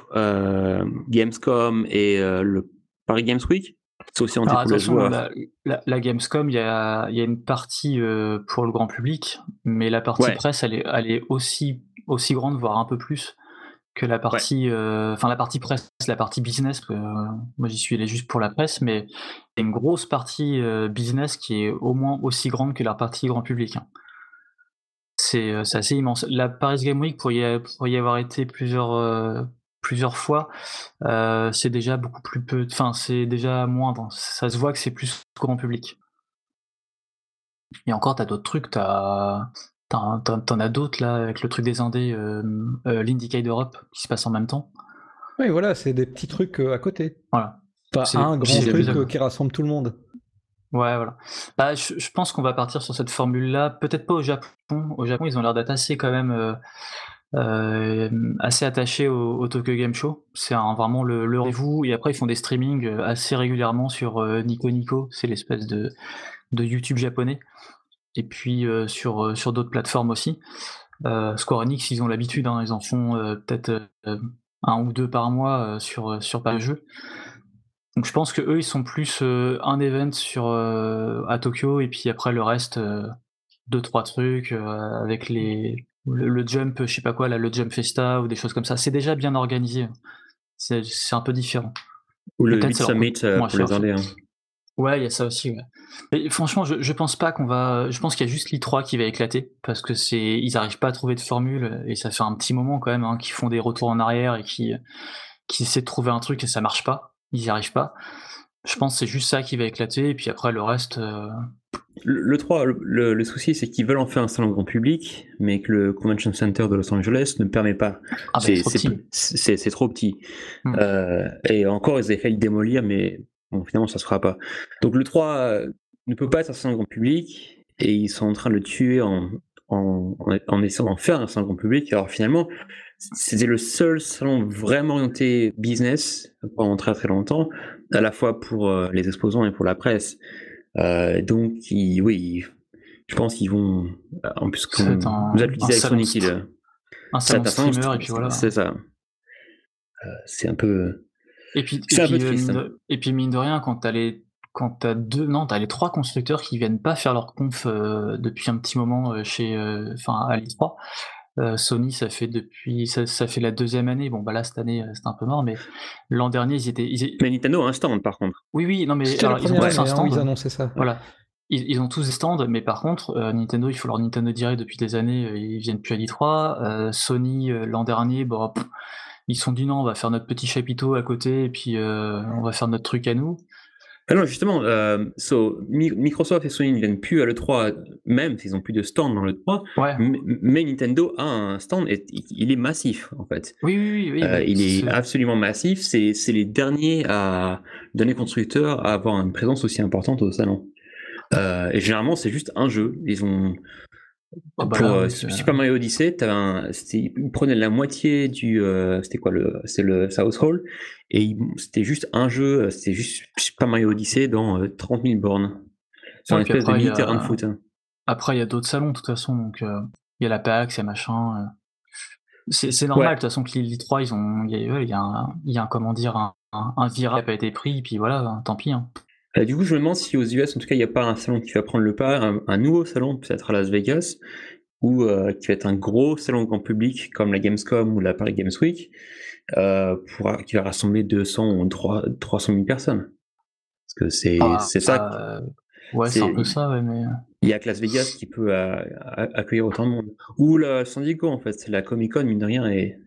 Gamescom et le Paris Games Week, c'est aussi pour attention,
la, la, Gamescom, il y a, y a, une partie euh, pour le grand public, mais la partie presse, elle est, elle est, aussi, aussi grande, voire un peu plus que la partie, euh, enfin la partie presse, la partie business. Euh, moi, j'y suis allé juste pour la presse, mais il y a une grosse partie business qui est au moins aussi grande que la partie grand public. Hein. C'est assez immense. La Paris Game Week, pour y, pour y avoir été plusieurs, plusieurs fois, euh, c'est déjà beaucoup plus peu, enfin c'est déjà moindre. Ça se voit que c'est plus grand public. Et encore, t'as d'autres trucs, t'as T'en as d'autres là, avec le truc des Indés, euh, euh l'Indicate d'Europe qui se passe en même temps.
Oui, voilà, c'est des petits trucs euh, à côté.
Voilà.
Pas un grand truc qui rassemble tout le monde.
Ouais, voilà. Bah, je, je pense qu'on va partir sur cette formule-là. Peut-être pas au Japon. Au Japon, ils ont l'air d'être assez quand même euh, assez attaché au, Tokyo Game Show. C'est vraiment le, rendez-vous. Et après, ils font des streamings euh, assez régulièrement sur euh, Nico Nico, c'est l'espèce de, YouTube japonais. Et puis sur, sur d'autres plateformes aussi. Square Enix, ils ont l'habitude, hein, ils en font peut-être un ou deux par mois sur, sur de jeu. Donc je pense que eux, ils sont plus un event sur, à Tokyo et puis après le reste, deux trois trucs avec les le, jump, je sais pas quoi, là, le jump festa ou des choses comme ça, c'est déjà bien organisé. C'est un peu différent.
Ou le Summit euh, pour les Indiens. Hein.
Ouais, il y a ça aussi. Mais franchement, je, je pense pas qu'on va. Je pense qu'il y a juste l'i3 qui va éclater parce que c'est ils arrivent pas à trouver de formule et ça fait un petit moment quand même hein, qu'ils font des retours en arrière et qui qui essaient de trouver un truc et ça marche pas. Ils y arrivent pas. Je pense que c'est juste ça qui va éclater et puis après le reste. Euh,
le, 3, le, souci, c'est qu'ils veulent en faire un salon grand public, mais que le Convention Center de Los Angeles ne permet pas.
Ah, c'est
trop petit. Hmm. Euh, et encore, ils avaient fait le démolir, mais finalement, ça se fera pas. Donc le 3 euh, ne peut pas être un salon grand public, et ils sont en train de le tuer en, en, en, essayant d'en faire un salon grand public. Alors finalement, c'était le seul salon vraiment orienté business pendant très très longtemps, à la fois pour euh, les exposants et pour la presse. Euh, donc, oui, je pense qu'ils vont. Euh, en plus, un, vous avez salon,
un salon streamer, et puis voilà.
C'est ça. C'est un peu.
Et puis, mine de, rien, quand t'as les quand t'as deux, non, t'as les trois constructeurs qui viennent pas faire leur conf depuis un petit moment chez, enfin à l'I3, euh, Sony, ça fait depuis, ça, fait la deuxième année. Bon, bah là, cette année, euh, c'est un peu mort, mais l'an dernier, ils étaient.
Mais Nintendo a un stand, par contre.
Oui, oui, non, mais ils ont tous un stand.
Ils
ont tous des stands, mais par contre, euh, Nintendo, il faut leur Nintendo Direct depuis des années, ils viennent plus à l'I3. Sony, l'an dernier, bon, ils sont dit non, on va faire notre petit chapiteau à côté et puis on va faire notre truc à nous.
Ah non, justement, euh, Microsoft et Sony ne viennent plus à l'E3, même s'ils n'ont plus de stand dans l'E3, mais, Nintendo a un stand et il est massif, en fait.
Oui, oui, oui.
Euh, il est, absolument massif. C'est les derniers à derniers constructeurs à avoir une présence aussi importante au salon. Euh, et généralement, c'est juste un jeu. Ils ont ah bah pour euh, Super Mario Odyssey, un, ils prenaient la moitié du, euh, c'était quoi le, c'est le South Hall, et c'était juste un jeu, euh, c'était juste Super Mario Odyssey dans 30 000 bornes, sur une espèce de mini terrain de foot. Hein.
Après, il y a d'autres salons de toute façon, donc il y a la PAX, il y a machin. c'est normal de toute façon que les 3 ils ont, il y a, il y a, un, il y a un, comment dire, un, un, virage qui n'a pas été pris, puis voilà, tant pis. Hein.
Euh, du coup, je me demande si aux US, en tout cas, il n'y a pas un salon qui va prendre le pas, un, nouveau salon, peut-être à Las Vegas, ou euh, qui va être un gros salon grand public comme la Gamescom ou la Paris Games Week, euh, pour, qui va rassembler 200 ou 300 000 personnes. Parce que c'est ah, ça.
Ouais, c'est un peu ça, ouais, mais.
Il y a que Las Vegas qui peut accueillir autant de monde. Ou la San Diego, en fait. La Comic Con, mine de rien, est,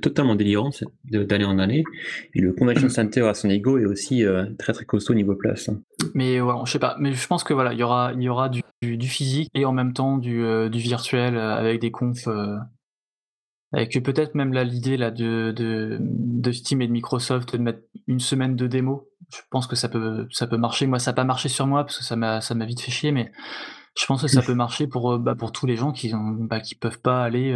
totalement délirante d'année en année. Et le Convention [CLEARS THROAT] Center à San Diego est aussi euh, très très costaud niveau place.
Mais ouais, je sais pas. Mais je pense que voilà, il y aura, il y aura du, du, physique et en même temps du, euh, du virtuel euh, avec des confs. Avec peut-être même là l'idée là de, de, de, Steam et de Microsoft de mettre une semaine de démo. Je pense que ça peut ça peut marcher. Moi, ça n'a pas marché sur moi parce que ça m'a ça m'a vite fait chier, mais je pense que ça peut marcher pour bah, pour tous les gens qui ont bah, qui peuvent pas aller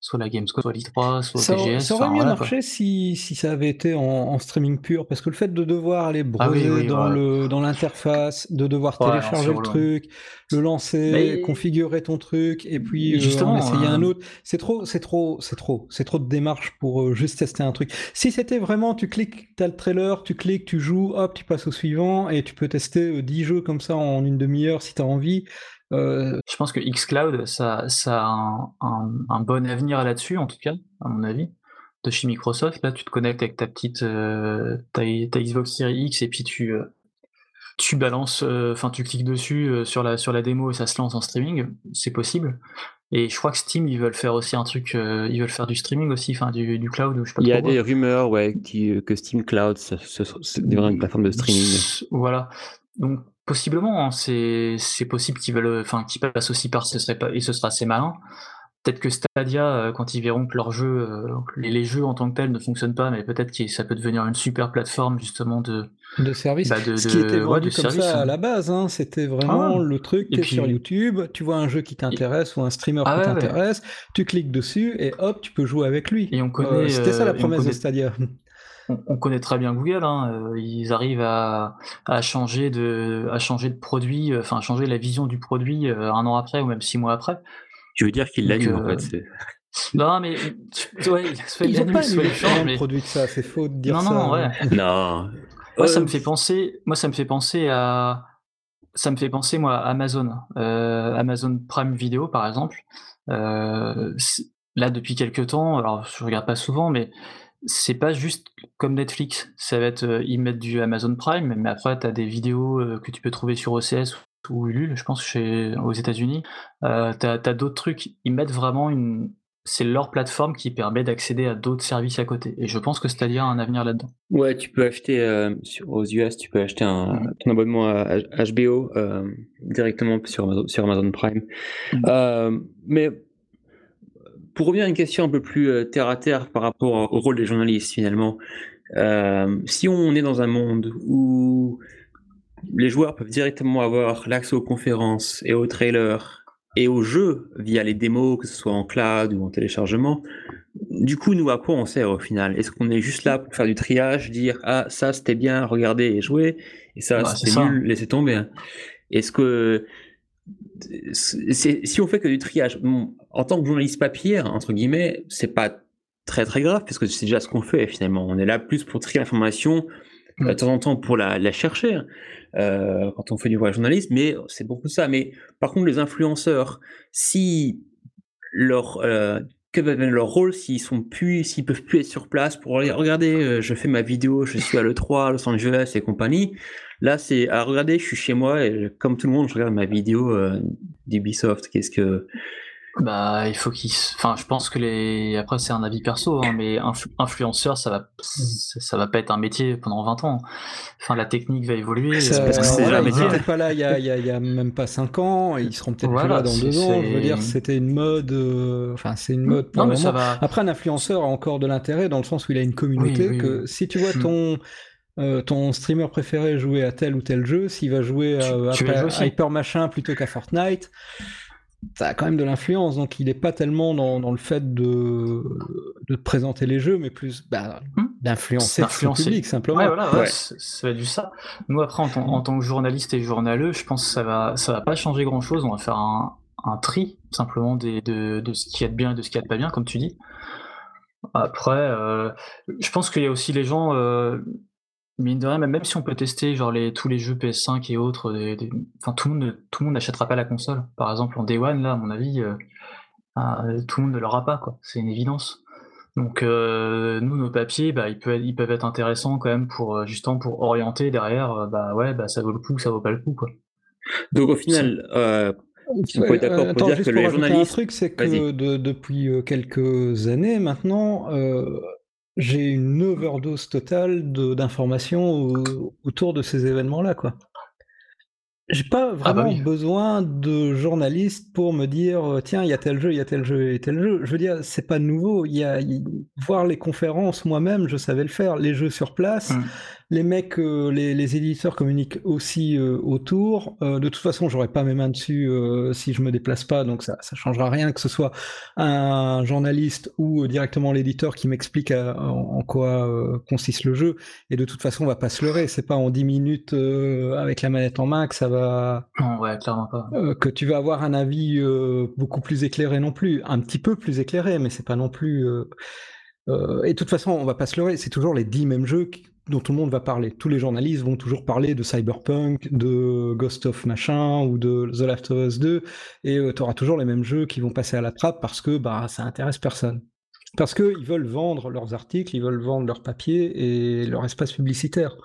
soit la Gamescom, soit l'E3, soit
ça,
TGS.
Ça aurait mieux marché si, si, ça avait été en, streaming pur, parce que le fait de devoir aller ah browser dans le dans l'interface, de devoir télécharger le truc, le lancer, configurer ton truc, et puis euh, en essayer un euh, autre, c'est trop, c'est trop, c'est trop, c'est trop de démarches pour euh, juste tester un truc. Si c'était vraiment, tu cliques, t'as le trailer, tu cliques, tu joues, hop, tu passes au suivant, et tu peux tester 10 jeux comme ça en une demi-heure si t'as envie.
Euh, je pense que xCloud, ça, ça a un, bon avenir là-dessus, en tout cas, à mon avis, de chez Microsoft. Là, tu te connectes avec ta petite euh, ta, Xbox Series X et puis tu, euh, tu balances, enfin, tu cliques dessus sur, la, sur la démo et ça se lance en streaming. C'est possible. Et je crois que Steam, ils veulent faire aussi un truc, ils veulent faire du streaming aussi, enfin du, du cloud. Je sais pas
Il y a des rumeurs, ouais, que Steam Cloud, c'est une plateforme de streaming.
Voilà. Donc Possiblement, hein, c'est possible qu'ils veulent, enfin qu'ils passent aussi par ce serait pas et ce sera assez malin. Peut-être que Stadia, euh, quand ils verront que leurs jeux, euh, les, jeux en tant que tels ne fonctionnent pas, mais peut-être que ça peut devenir une super plateforme justement de
de service. Bah, ce qui était comme ça à hein. la base, hein, c'était vraiment ah le truc. Tu es sur YouTube, tu vois un jeu qui t'intéresse ou un streamer ah qui t'intéresse, tu cliques dessus et hop, tu peux jouer avec lui.
Et on connaît. Euh,
c'était ça la promesse de Stadia
on, connaît très bien Google. Hein, euh, ils arrivent à, changer de, à changer de produit, euh, enfin à changer la vision du produit euh, un an après ou même six mois après.
Tu veux dire qu'ils l'animent en fait [LAUGHS]
Non, mais
ouais, soit ils n'ont pas le mais... produit que ça, c'est faux de dire
non,
ça.
Non, ouais.
non.
Moi, ça me fait penser. Moi, ça me fait penser à. Ça me fait penser moi à Amazon, Amazon Prime Video par exemple. là, depuis quelques temps, alors je regarde pas souvent, mais c'est pas juste comme Netflix. Ça va être, euh, ils mettent du Amazon Prime, mais après, tu as des vidéos euh, que tu peux trouver sur OCS ou Ulule, je pense, chez, aux États-Unis. Euh, tu as, d'autres trucs. Ils mettent vraiment une. C'est leur plateforme qui permet d'accéder à d'autres services à côté. Et je pense que c'est-à-dire un avenir là-dedans.
Ouais, tu peux acheter sur, aux US, tu peux acheter un, mmh. ton abonnement à HBO directement sur Amazon, sur Amazon Prime. Mmh. mais pour revenir à une question un peu plus euh, terre à terre par rapport au rôle des journalistes finalement, euh, si on est dans un monde où les joueurs peuvent directement avoir l'accès aux conférences et aux trailers et aux jeux via les démos, que ce soit en cloud ou en téléchargement. Du coup, nous, à quoi on sert au final? Est-ce qu'on est juste là pour faire du triage, dire ah ça c'était bien, regardez et jouer, et ça c'était nul, laissez tomber. Hein? Est-ce que si on fait que du triage, en tant que journaliste papier, entre guillemets, c'est pas très très grave parce que c'est déjà ce qu'on fait finalement. On est là plus pour trier l'information, euh, de temps en temps pour la, la chercher hein, euh, quand on fait du vrai journalisme, mais c'est beaucoup ça. Mais par contre, les influenceurs, si leur euh, que va leur rôle s'ils sont plus, s'ils peuvent plus être sur place pour regarder, euh, je fais ma vidéo, je suis à l'E3, Los Angeles et compagnie. Là, c'est à regarder, je suis chez moi et comme tout le monde, je regarde ma vidéo euh, d'Ubisoft. Qu'est-ce que
bah, il faut qu'ils. Enfin, je pense que les. Après, c'est un avis perso, hein, mais influenceur, ça va, ça va pas être un métier pendant 20 ans. Enfin, la technique va évoluer.
Ça, parce que c'est voilà, ils n'étaient pas là il y, a, il, y a, il y, a, même pas 5 ans, et ils seront peut-être plus là dans 2 ans. Je veux dire, c'était une mode. Euh... Enfin, c'est une mode pour non, le moment. Va... Après, un influenceur a encore de l'intérêt dans le sens où il a une communauté oui, oui, que oui. si tu vois ton. Euh, ton streamer préféré jouer à tel ou tel jeu, s'il va jouer à, à, à Hyper Machin plutôt qu'à Fortnite, ça a quand même de l'influence, donc il n'est pas tellement dans, dans, le fait de, de présenter les jeux, mais plus bah, hmm. d'influencer le public simplement.
Ouais, voilà, ouais, ouais. ça va du ça. Nous après, en, en, tant que journaliste et journaleux, je pense que ça va, ça va pas changer grand chose. On va faire un, un tri simplement des, de, de, ce qui est bien et de ce qui est pas bien, comme tu dis. Après, euh, je pense qu'il y a aussi les gens. Euh, mine de rien, même si on peut tester genre les, tous les jeux PS5 et autres, des, des... Enfin, tout le monde tout le monde n'achètera pas la console. Par exemple, en Day One, là, à mon avis, euh, euh, tout le monde ne l'aura pas, quoi. C'est une évidence. Donc euh, nous, nos papiers, bah, ils, peuvent, ils peuvent être intéressants quand même pour euh, justement pour orienter derrière. bah ouais, bah ça vaut le coup, ça vaut pas le coup, quoi.
Donc au final, euh, on peut être d'accord pour dire que les.
Un truc, c'est que de, depuis quelques années maintenant j'ai une overdose totale d'informations autour de ces événements-là, quoi. J'ai pas vraiment ah bah oui. besoin de journalistes pour me dire tiens il y a tel jeu, il y a tel jeu, il y a tel jeu. Je veux dire c'est pas nouveau. Il y a, voir les conférences moi-même, je savais le faire. Les jeux sur place, mmh les mecs, euh, les, les, éditeurs communiquent aussi euh, autour. Euh, de toute façon, j'aurais pas mes mains dessus si je me déplace pas, donc ça, ça changera rien que ce soit un journaliste ou directement l'éditeur qui m'explique en, en, quoi consiste le jeu. Et de toute façon, on va pas se leurrer. C'est pas en 10 minutes avec la manette en main que ça va.
Non, ouais, clairement pas.
que tu vas avoir un avis beaucoup plus éclairé non plus, un petit peu plus éclairé, mais c'est pas non plus. Euh, et de toute façon, on va pas se leurrer, c'est toujours les dix mêmes jeux qui, dont tout le monde va parler. Tous les journalistes vont toujours parler de Cyberpunk, de Ghost of Machin ou de The Last of Us 2, et euh, tu auras toujours les mêmes jeux qui vont passer à la trappe parce que bah, ça intéresse personne. Parce qu'ils veulent vendre leurs articles, ils veulent vendre leurs papiers et leur espace publicitaire.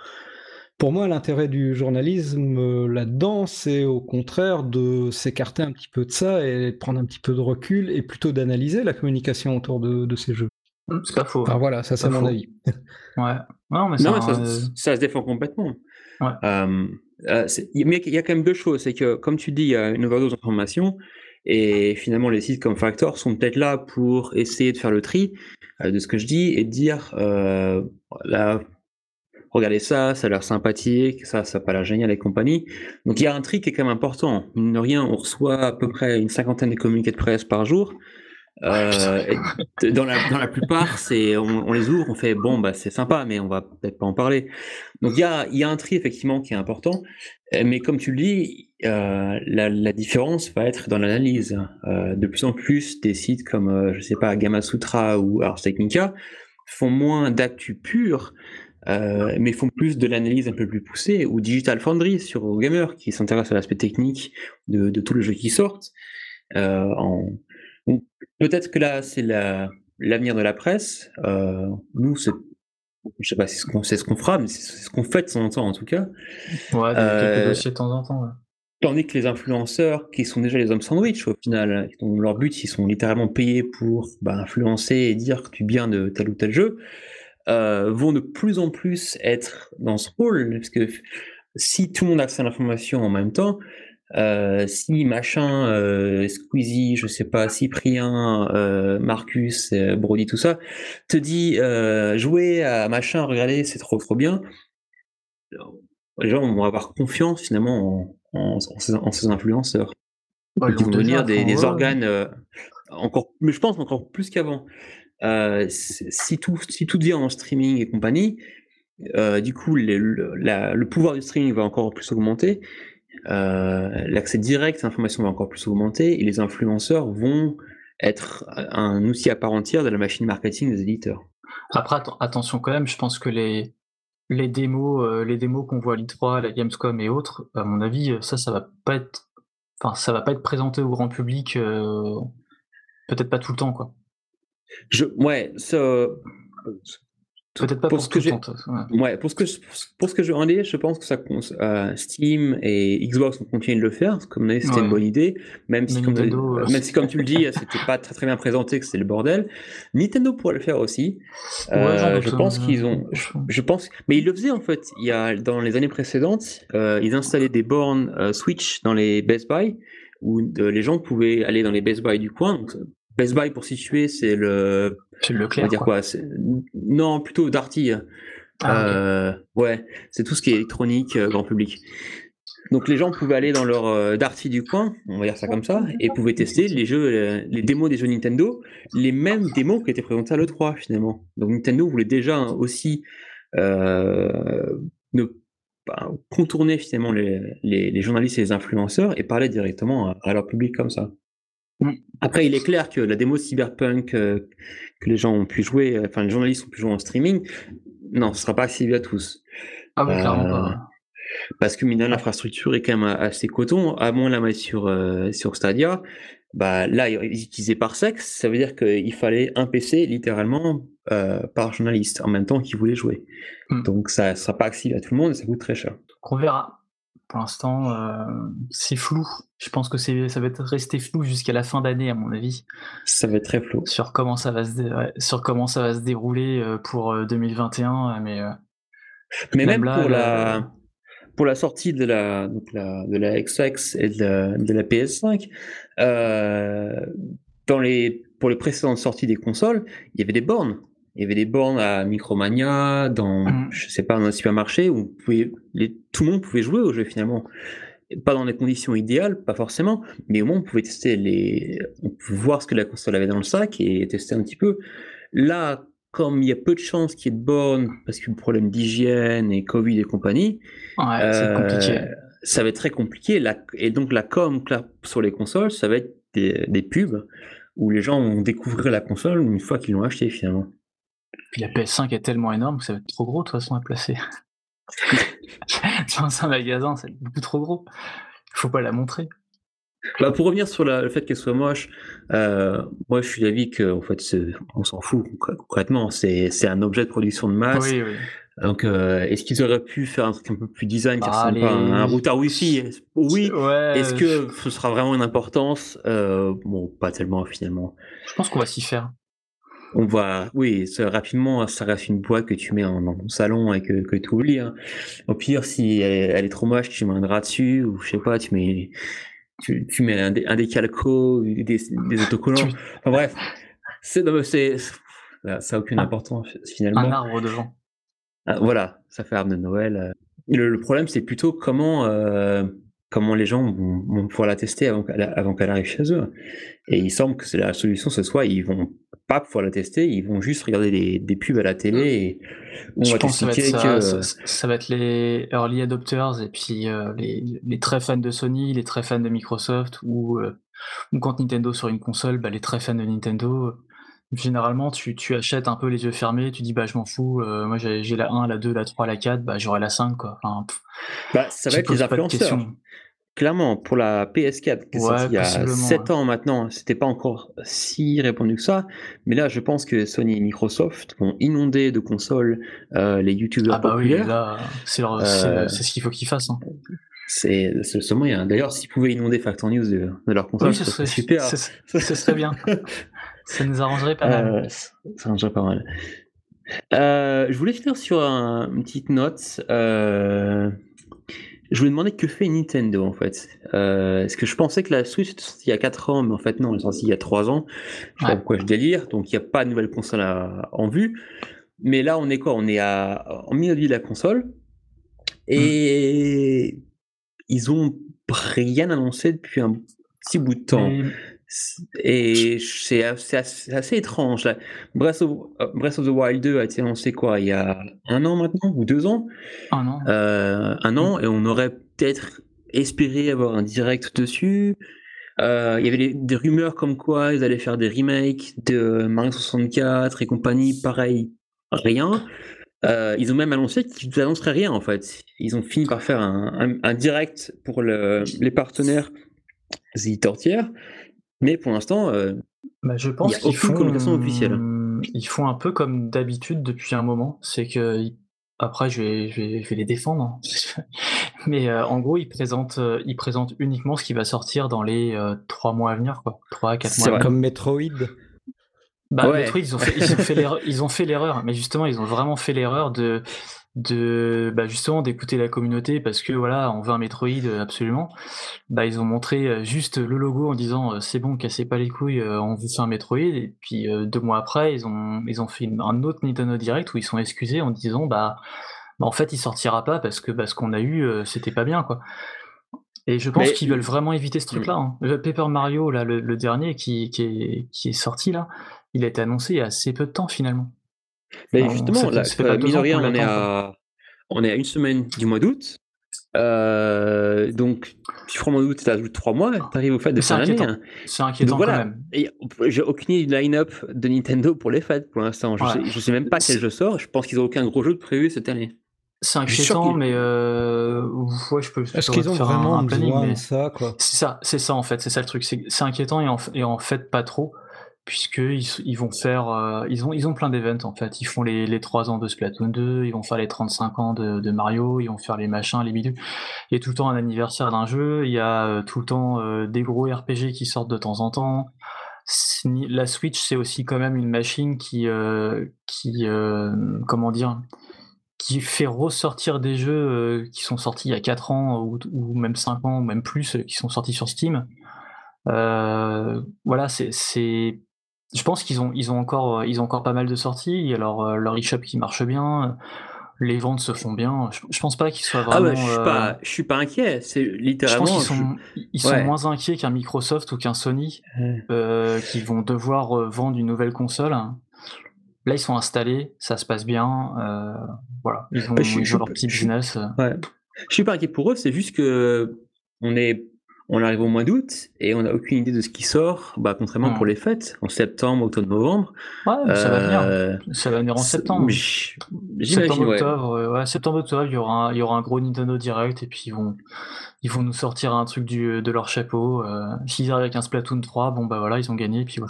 Pour moi, l'intérêt du journalisme euh, là-dedans, c'est au contraire de s'écarter un petit peu de ça et prendre un petit peu de recul et plutôt d'analyser la communication autour de ces jeux.
Mmh, c'est pas faux.
Enfin, voilà, ça c'est mon faux. avis. [LAUGHS]
ouais. Non, mais,
non, ça, euh... ça, se défend complètement.
Ouais.
Euh, euh, mais il y a quand même deux choses. C'est que, comme tu dis, il y a une overdose d'informations. Et finalement, les sites comme Factor sont peut-être là pour essayer de faire le tri euh, de ce que je dis et de dire euh, là, regardez ça, ça a l'air sympathique, ça, ça n'a pas l'air génial et compagnie. Donc il y a un tri qui est quand même important. Mine de rien, on reçoit à peu près une cinquantaine de communiqués de presse par jour. Euh, dans, la, plupart, c'est on, les ouvre, on fait bon bah c'est sympa, mais on va peut-être pas en parler. Donc il y a, un tri effectivement qui est important, euh, mais comme tu le dis, euh, la, différence va être dans l'analyse. De plus en plus, des sites comme je sais pas Gamasutra ou Ars Technica font moins d'actu pur, euh, mais font plus de l'analyse un peu plus poussée, ou Digital Foundry sur Gamer qui s'intéresse à l'aspect technique de, de tous les jeux qui sortent. En, Peut-être que là, c'est l'avenir la, de la presse. Euh, nous, c'est je sais pas si c'est ce qu'on fera, mais c'est ce qu'on fait de temps en temps en tout cas.
Ouais, euh, de temps en temps. Ouais.
Tandis que les influenceurs, qui sont déjà les hommes sandwich au final, dont leur but, ils sont littéralement payés pour bah, influencer et dire du bien de tel ou tel jeu, euh, vont de plus en plus être dans ce rôle, parce que si tout le monde a accès à l'information en même temps, euh, si machin, euh, Squeezie, je sais pas, Cyprien, euh, Marcus, Brody, tout ça, te dit jouer à machin, regardez, c'est trop trop bien. Les gens vont avoir confiance finalement en, en, en, ces, en ces, influenceurs.
Bah, ils
vont devenir des, organes encore, mais je pense encore plus qu'avant. Si tout, si tout devient en streaming et compagnie, du coup, les- le, la- le pouvoir du streaming va encore plus augmenter, l'accès direct à l'information va encore plus augmenter, et les influenceurs vont être un outil à part entière de la machine marketing des éditeurs.
Après, atten- attention quand même, je pense que les, les démos, euh, les démos qu'on voit à l'I3, la Gamescom et autres, à mon avis, euh, ça, ça va pas être, enfin, ça va pas être présenté au grand public, euh, peut-être pas tout le temps, quoi.
Je, ouais, ça,
Peut-être pas
pour ce que
temps. ouais.
Ouais, pour ce que je, pour ce que je en ai, je pense que ça, euh, Steam et Xbox ont continué de le faire, que comme on a dit, c'était
Ouais.
une bonne idée, même si, comme,
Nintendo, euh,
même si comme tu le dis, [LAUGHS] c'était pas très très bien présenté, que c'était le bordel. Nintendo pourrait le faire aussi.
Ouais,
Euh, je pense
euh,
qu'ils ont, je, je pense, mais ils le faisaient en fait. Il y a dans les années précédentes, euh, ils installaient des bornes Switch dans les Best Buy où les gens pouvaient aller dans les Best Buy du coin. Donc, Best Buy pour situer, c'est le,
C'est
on va
Leclerc,
dire
quoi.
Non, plutôt Darty.
Ah.
Euh, ouais, c'est tout ce qui est électronique, euh, grand public. Donc les gens pouvaient aller dans leur euh, Darty du coin, on va dire ça comme ça, et pouvaient tester les jeux, euh, les démos des jeux Nintendo, les mêmes démos qui étaient présentées à l'E3 finalement. Donc Nintendo voulait déjà aussi euh, ne contourner finalement les, les, les journalistes et les influenceurs et parler directement à, à leur public comme ça.
Mm.
Après, il est clair que la démo Cyberpunk euh, que les gens ont pu jouer, euh, enfin les journalistes ont pu jouer en streaming, non, ce sera pas accessible à tous.
Ah oui, clairement
Euh,
pas.
Parce que maintenant l'infrastructure est quand même assez coton, à moins de la mettre sur, euh, sur Stadia. Bah, là, ils utilisaient par sexe, ça veut dire qu'il fallait un PC littéralement euh, par journaliste en même temps qu'il voulait jouer.
Mm.
Donc ça ne sera pas accessible à tout le monde et ça coûte très cher.
On verra. Pour l'instant, euh, c'est flou. Je pense que ça va être resté flou jusqu'à la fin d'année, à mon avis,
Ça va être très flou.
sur comment ça va se, dé- ouais, sur comment ça va se dérouler euh, pour euh, 2021. Mais euh,
Mais
Même
même,
là,
pour, la, pour la sortie de la, donc la, de la XX et de la, de la PS5, euh, dans les, pour les précédentes sorties des consoles, il y avait des bornes. Il y avait des bornes à Micromania, dans,
Mm.
je sais pas, dans un supermarché où vous pouvez, les, tout le monde pouvait jouer au jeu finalement. Pas dans les conditions idéales, pas forcément, mais au moins on pouvait tester les, on pouvait voir ce que la console avait dans le sac et tester un petit peu. Là, comme il y a peu de chances qu'il y ait de bornes parce que le problème d'hygiène et Covid et compagnie,
ouais,
euh,
compliqué.
ça va être très compliqué. La- et donc la com sur les consoles, ça va être des, des pubs où les gens vont découvrir la console une fois qu'ils l'ont acheté finalement.
Puis la PS5 est tellement énorme que ça va être trop gros de toute façon à placer. [LAUGHS] Dans un magasin, c'est beaucoup trop gros. Il faut pas la montrer.
Bah, pour revenir sur la- le fait qu'elle soit moche, euh, moi je suis d'avis que en fait on s'en fout concr- concrètement. C'est un objet de production de masse.
Oui, oui.
Donc euh, est-ce qu'ils auraient pu faire un truc un peu plus design qui
Ah,
ressemble à un routeur Wi-Fi? Oui.
Ouais,
Est-ce que ce sera vraiment une importance? Euh, Bon, pas tellement finalement.
je pense qu'on va s'y faire.
On va, oui, ça, rapidement, ça reste une boîte que tu mets en- dans ton salon et que, que tu oublies. hein. Au pire, si elle est, elle est trop moche, tu mets un drap dessus, ou je sais pas, tu mets, tu, tu mets un, dé- un décalco, des, des autocollants. Enfin, bref, c'est, ça n'a aucune
Un-
importance finalement.
Un arbre devant.
Ah, voilà, ça fait arbre de Noël. euh. Et Le, le problème, c'est plutôt comment, euh, comment les gens vont, vont pouvoir la tester avant qu'elle, avant qu'elle arrive chez eux. Et il semble que c'est la solution, ce soit ils vont pas pouvoir la tester, ils vont juste regarder des, des pubs à la télé et on
Je
va
pense que ça va, être
t'expliquer
ça,
que
ça- ça va être les early adopters et puis euh, les, les très fans de Sony, les très fans de Microsoft ou, euh, ou quand Nintendo sur une console, bah, les très fans de Nintendo. Généralement, tu, tu achètes un peu les yeux fermés, tu dis bah je m'en fous, euh, moi j'ai j'ai la 1, la 2, la 3, la 4, bah j'aurai la 5 quoi. Enfin, pff,
bah, ça va être les influenceurs. Clairement, pour la PS4, qui est
Ouais,
sortie il y a
possiblement,
7
ouais.
ans maintenant, c'était pas encore si répandu que ça. Mais là, je pense que Sony et Microsoft vont inonder de consoles euh, les youtubeurs
Ah bah oui, là c'est leur-
Euh,
c'est ce qu'il faut qu'ils fassent. hein.
C'est le seul moyen. D'ailleurs, s'ils pouvaient inonder Factor News de, de leur console,
Oui,
ce
ce
serait
serait,
super.
ce, ce serait bien. [LAUGHS] ça nous arrangerait pas mal.
Euh, ça ça marcherait pas mal. Euh, je voulais finir sur un- une petite note. Euh, je voulais demander que fait Nintendo en fait. Euh, Est-ce que je pensais que la Switch était sortie il y a 4 ans, mais en fait non, elle est sortie il y a 3 ans. Je sais pas pourquoi je délire. Donc il n'y a pas de nouvelle console à- en vue. Mais là, on est quoi? On est à, en milieu de vie de la console. Et ils ont rien annoncé depuis un petit bout de temps. Et c'est assez, assez, étrange. Là. Breath, of, Breath of the Wild 2 a été lancé quoi Il y a un an maintenant Ou deux ans?
Un an.
Euh, un an, et on aurait peut-être espéré avoir un direct dessus. Euh, il y avait des rumeurs comme quoi ils allaient faire des remakes de Mario 64 et compagnie, pareil, rien. Euh, ils ont même annoncé qu'ils n'annonceraient rien en fait. Ils ont fini par faire un, un, direct pour le, les partenaires éditeurs tiers, mais pour l'instant, euh,
bah, je pense
qu'il n'y a aucune communication officielle.
Ils font un peu comme d'habitude depuis un moment, c'est que après, je vais, je vais, je vais les défendre. Hein. [LAUGHS] Mais euh, en gros, ils présentent, euh, ils présentent uniquement ce qui va sortir dans les euh, trois mois à venir, quoi. 3 4 mois.
C'est comme Metroid.
Bah, Metroid, ils ont fait, [LAUGHS] ils ont fait l'erreur. Mais justement, ils ont vraiment fait l'erreur de, de bah justement d'écouter la communauté parce que voilà on veut un Metroid euh, absolument. Bah ils ont montré euh, juste le logo en disant euh, c'est bon cassez pas les couilles on veut faire un Metroid. Et puis deux mois après ils ont ils ont fait un autre Nintendo Direct où ils sont excusés en disant bah, bah en fait il sortira pas parce que bah, ce qu'on a eu c'était pas bien quoi. Et je pense qu'ils veulent vraiment éviter ce truc là hein. Paper Mario là le, dernier qui, qui, est, qui est sorti là il a été annoncé il y a assez peu de temps finalement
mais justement, là, on, est à, on est à une semaine du mois d'août. Euh, donc, tu prends mois d'août, tu ajoutes trois mois, tu arrives aux fêtes de fin d'année. Hein.
C'est inquiétant quand même.
J'ai aucune line-up de Nintendo pour les fêtes pour l'instant. Je, ne sais, sais même pas quel jeu sort. Je pense qu'ils n'ont aucun gros jeu de prévu cette année.
C'est inquiétant, mais euh... ouais, je peux.
Est-ce qu'ils ont vraiment un besoin de ça, quoi?
C'est ça, c'est ça en fait, c'est ça le truc. C'est inquiétant et en, et en fait pas trop puisqu'ils ils vont faire, euh, ils ont ils ont plein d'événements en fait. Ils font les, les 3 ans de Splatoon 2, ils vont faire les 35 ans de, Mario, ils vont faire les machins, les bidules. Il y a tout le temps un anniversaire d'un jeu, il y a euh, tout le temps euh, des gros RPG qui sortent de temps en temps. La Switch c'est aussi quand même une machine qui qui comment dire qui fait ressortir des jeux qui sont sortis il y a 4 ans ou même 5 ans ou même plus qui sont sortis sur Steam. voilà, c'est je pense qu'ils ont, ils ont, encore, euh, ils ont encore pas mal de sorties. Alors, euh, leur e-shop qui marche bien, les ventes se font bien. Je, pense pas qu'ils soient vraiment.
Ah bah, je suis pas, euh, je suis pas inquiet. C'est littéralement.
Je pense qu'ils sont, ils sont moins inquiets qu'un Microsoft ou qu'un Sony qui vont devoir vendre une nouvelle console. Là, ils sont installés, ça se passe bien. voilà, ils ont, leur petit business.
Ouais. Je suis pas inquiet pour eux. C'est juste que on est on arrive au mois d'août et on n'a aucune idée de ce qui sort, bah, contrairement pour les fêtes, en septembre, octobre, novembre.
Ouais, ça va venir. Euh, ça va venir en septembre. Septembre,
ouais.
octobre, ouais, septembre, octobre, il y aura un, il y aura un gros Nintendo Direct et puis ils vont, ils vont nous sortir un truc du, de leur chapeau. Euh, S'ils arrivent avec un Splatoon 3, bon bah voilà, ils ont gagné. Et puis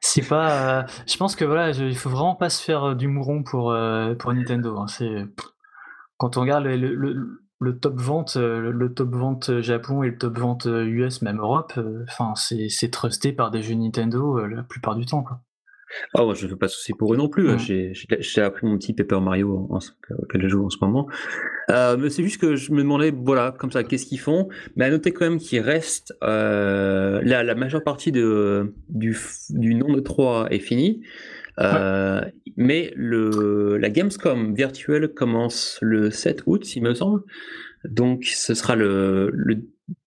c'est pas. Euh, je pense que voilà, il faut vraiment pas se faire du mouron pour, euh, pour Nintendo. Hein. C'est quand on regarde le, le le top vente, euh, le top vente Japon et le top vente US, même Europe, euh, enfin c'est trusté par des jeux Nintendo euh, la plupart du temps. Quoi.
Oh, moi, je ne fais pas souci pour eux non plus. Hein. J'ai appris mon petit Paper Mario auquel je joue en ce moment. mais c'est juste que je me demandais, voilà, comme ça, qu'est-ce qu'ils font? Mais à noter quand même qu'il reste la, la, majeure partie de, du, du nom de 3 est finie. Mais le, la Gamescom virtuelle commence le 7 août, il me semble. Donc ce sera le, le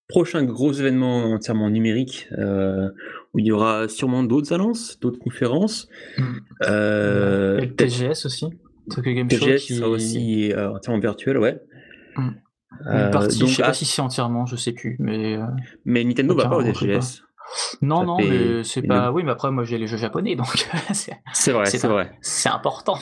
prochain gros événement entièrement numérique euh, où il y aura sûrement d'autres annonces, d'autres conférences.
Mm. Euh, Et le TGS aussi.
Game TGS qui... sera aussi euh, entièrement virtuel, ouais.
Mm. Une partie, donc, je sais pas si c'est entièrement, je sais plus, mais.
Mais Nintendo va pas au TGS.
Non, non, mais c'est pas. Oui, mais après, moi j'ai les jeux japonais, donc [LAUGHS]
c'est vrai, c'est vrai.
C'est important.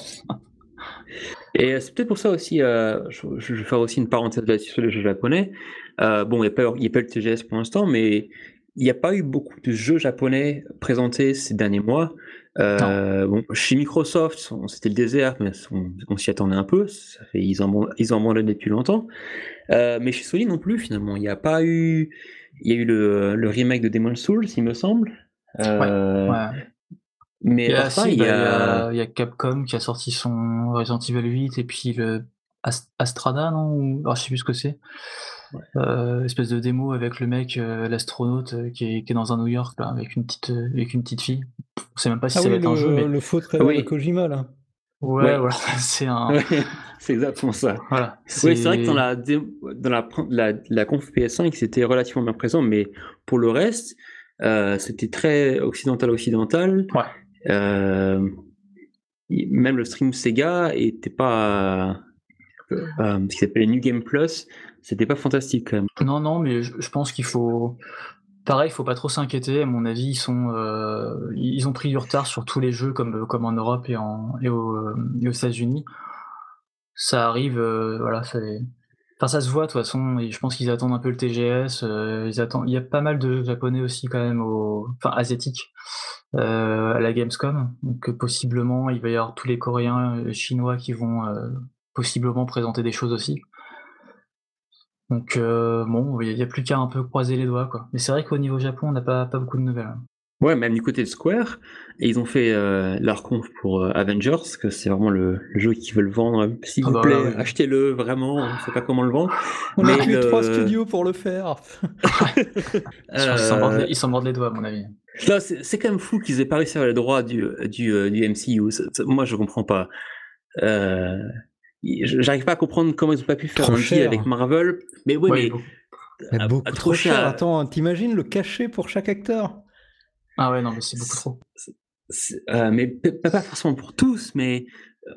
Et c'est peut-être pour ça aussi, euh, je, vais faire aussi une parenthèse là sur les jeux japonais. Euh, bon, il n'y a, pas, a pas le TGS pour l'instant, mais il n'y a pas eu beaucoup de jeux japonais présentés ces derniers mois. Euh, bon, chez Microsoft, c'était le désert, mais on, s'y attendait un peu. Ça fait, ils en ils en abandonné depuis longtemps. mais chez Sony non plus, finalement, il n'y a pas eu. Il y a eu le, le, remake de Demon's Souls, il me semble.
ouais. Mais il y, a, bah, il, y a... il y, a, Capcom qui a sorti son Resident Evil 8 et puis le Astrada, non Ou... Alors, je sais plus ce que c'est. Euh, espèce de démo avec le mec, euh, l'astronaute euh, qui, est, qui, est, dans un New York là, avec une petite avec une petite fille. On sait même pas si
ah
ça
oui,
va être
le,
un jeu. Mais...
Le faux trailer oui. de Kojima là.
Ouais,
Ouais. [LAUGHS]
c'est un.
Ouais, [LAUGHS] c'est exactement ça.
Voilà.
Oui, c'est vrai que dans la, dans la, la, la conf PS5, c'était relativement bien présent, mais pour le reste, euh, c'était très occidental-occidental.
Ouais.
Euh, même le stream Sega était pas. Euh, ce qui s'appelait New Game Plus, c'était pas fantastique quand même.
Non, non, mais je, je pense qu'il faut. Pareil, il faut pas trop s'inquiéter. À mon avis, ils sont, euh, ils ont pris du retard sur tous les jeux comme, en Europe et, en, et, au- et aux États-Unis. Ça arrive, euh, voilà. Enfin, ça se voit de toute façon. Et je pense qu'ils attendent un peu le TGS. euh, ils attendent. Il y a pas mal de japonais aussi quand même, au... enfin asiatiques, euh, à la Gamescom. Donc euh, possiblement, il va y avoir tous les Coréens, Chinois qui vont euh, possiblement présenter des choses aussi. Donc euh, bon, il n'y a plus qu'à un peu croiser les doigts quoi. Mais c'est vrai qu'au niveau Japon, on n'a pas, pas beaucoup de nouvelles. hein.
Ouais, même du côté de Square, et ils ont fait euh, leur conf pour euh, Avengers, que c'est vraiment le, le jeu qu'ils veulent vendre. S'il
Ah
vous
bah
plaît,
ouais,
achetez-le vraiment. On ne sait pas comment le vendre.
On a
Mais
eu
le-
trois studios pour le faire. [LAUGHS]
Ils s'en mordent,
Euh,
les- ils s'en mordent les doigts à mon avis.
Là, c'est c'est quand même fou qu'ils aient pas réussi à avoir les droits du, du, euh, du MCU. Ça- moi, je comprends pas. Euh, J'arrive pas à comprendre comment ils ont pas pu faire
Trop
un deal
cher.
avec Marvel. Mais oui,
Ouais,
mais
bon.
Mais
à-
beaucoup
à
trop cher. Attends, t'imagines le cachet pour chaque acteur?
Ah ouais, non, mais c'est beaucoup trop.
euh, mais pas forcément pour tous, mais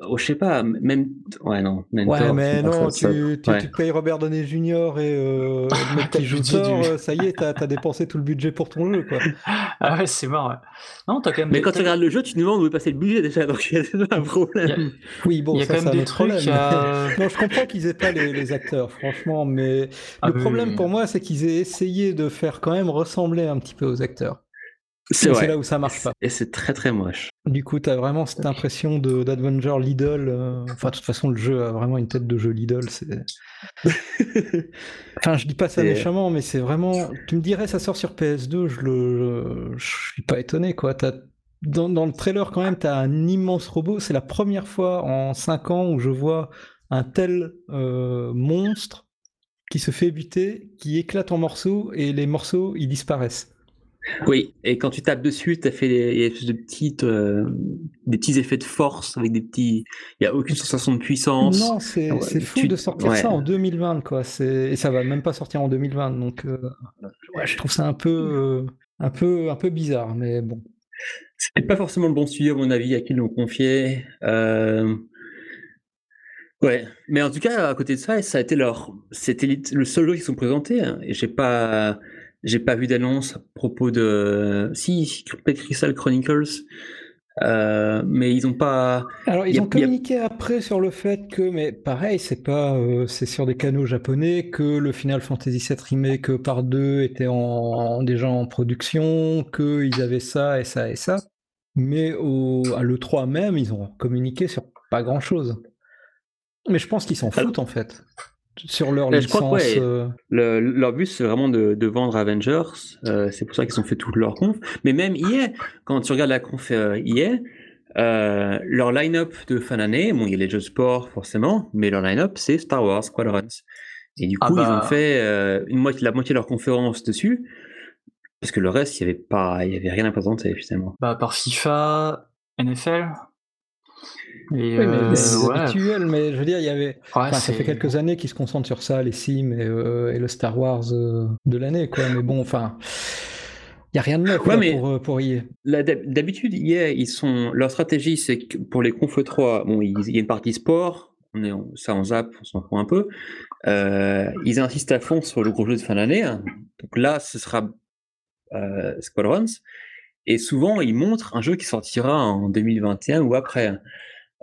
oh, je sais pas, même ouais non, même
Ouais, mais non,
ça-
tu, tu,
ouais.
tu te payes Robert Downey Jr. et euh, [LAUGHS] le mec
T'as
qui
le
joue
budget
Thor,
du-
euh, ça y est, t'as as dépensé tout le budget pour ton jeu, quoi. [LAUGHS]
Ah ouais, c'est mort. Ouais. Non, t'as quand même.
Mais
des-
quand tu regardes le jeu, tu te demandes où est passé le budget déjà, donc il y a déjà [LAUGHS] un problème.
Oui, bon,
il y a
ça,
quand
c'est
même
un
des
autre
trucs.
Non, je comprends qu'ils aient pas les, les acteurs, franchement, mais
Ah
le
oui,
problème
oui,
pour moi, c'est qu'ils aient essayé de faire quand même ressembler un petit peu aux acteurs.
C'est
là où ça marche pas.
Et c'est très très moche.
Du coup, t'as vraiment cette impression de d'Advenger Lidl. euh, Enfin, de toute façon, le jeu a vraiment une tête de jeu Lidl. [LAUGHS] Enfin, je dis pas ça méchamment, mais c'est vraiment. Tu me dirais, ça sort sur PS2, je le, je suis pas étonné, quoi. T'as- Dans, dans le trailer, quand même, t'as un immense robot. C'est la première fois en 5 ans où je vois un tel euh, monstre qui se fait buter, qui éclate en morceaux et les morceaux ils disparaissent.
Oui, et quand tu tapes dessus, tu as fait des, il y a des espèces de petites, euh, des petits effets de force avec des petits. Il n'y a aucune sensation de puissance.
Non, c'est
ouais,
fou
tu-
de sortir
ouais.
ça en 2020, quoi. Et ça va même pas sortir en 2020, donc euh, ouais, je trouve ça un peu, euh, un peu, un peu bizarre, mais bon.
C'était pas forcément le bon studio, à mon avis, à qui ils l'ont confié. Ouais, mais en tout cas, à côté de ça, ça a été leur, c'était le seul jeu qu'ils sont présentés. hein, et j'ai pas, j'ai pas vu d'annonce à propos de, si, Crystal Chronicles, euh, mais ils ont pas.
Alors, ils
a-
ont
a-
communiqué après sur le fait que, mais pareil, c'est pas, euh, c'est sur des canaux japonais que le Final Fantasy VII Remake par deux était en, en- déjà en production, qu'ils avaient ça et ça et ça. Mais au, à l'E3 même, ils ont communiqué sur pas grand-chose. Mais je pense qu'ils s'en foutent en fait. Sur leur
Mais je crois
licence.
que ouais.
euh,
Le- leur but, c'est vraiment de, de vendre Avengers. euh, c'est pour ça qu'ils ont fait toute leur conf. Mais même EA, quand tu regardes la conf EA, euh, leur line-up de fin d'année, bon, il y a les jeux de sport forcément, mais leur line-up, c'est Star Wars Squadrons. Et du
Ah
coup, ils
bah.
ont fait euh, une moitié, la moitié de leur conférence dessus, parce que le reste, il n'y avait, pas- il y avait rien à présenter finalement.
Bah, par FIFA, NFL. Et
Oui, mais
euh,
c'est
ouais,
habituel, mais je veux dire, il y avait.
ouais,
Enfin, ça fait quelques années qu'ils se concentrent sur ça, les Sims et, euh, et le Star Wars euh, de l'année, quoi. Mais bon, enfin, il y a rien de neuf
Ouais, mais-
pour, euh, pour EA.
D'habitude, EA, ils sont, leur stratégie, c'est que pour les Conf 3, bon, il il y a une partie sport, on est, on- ça on zappe, on s'en fout un peu. Euh, ils insistent à fond sur le gros jeu de fin d'année. hein. Donc là, ce sera euh, Squadrons. Et souvent, ils montrent un jeu qui sortira en 2021 ou après.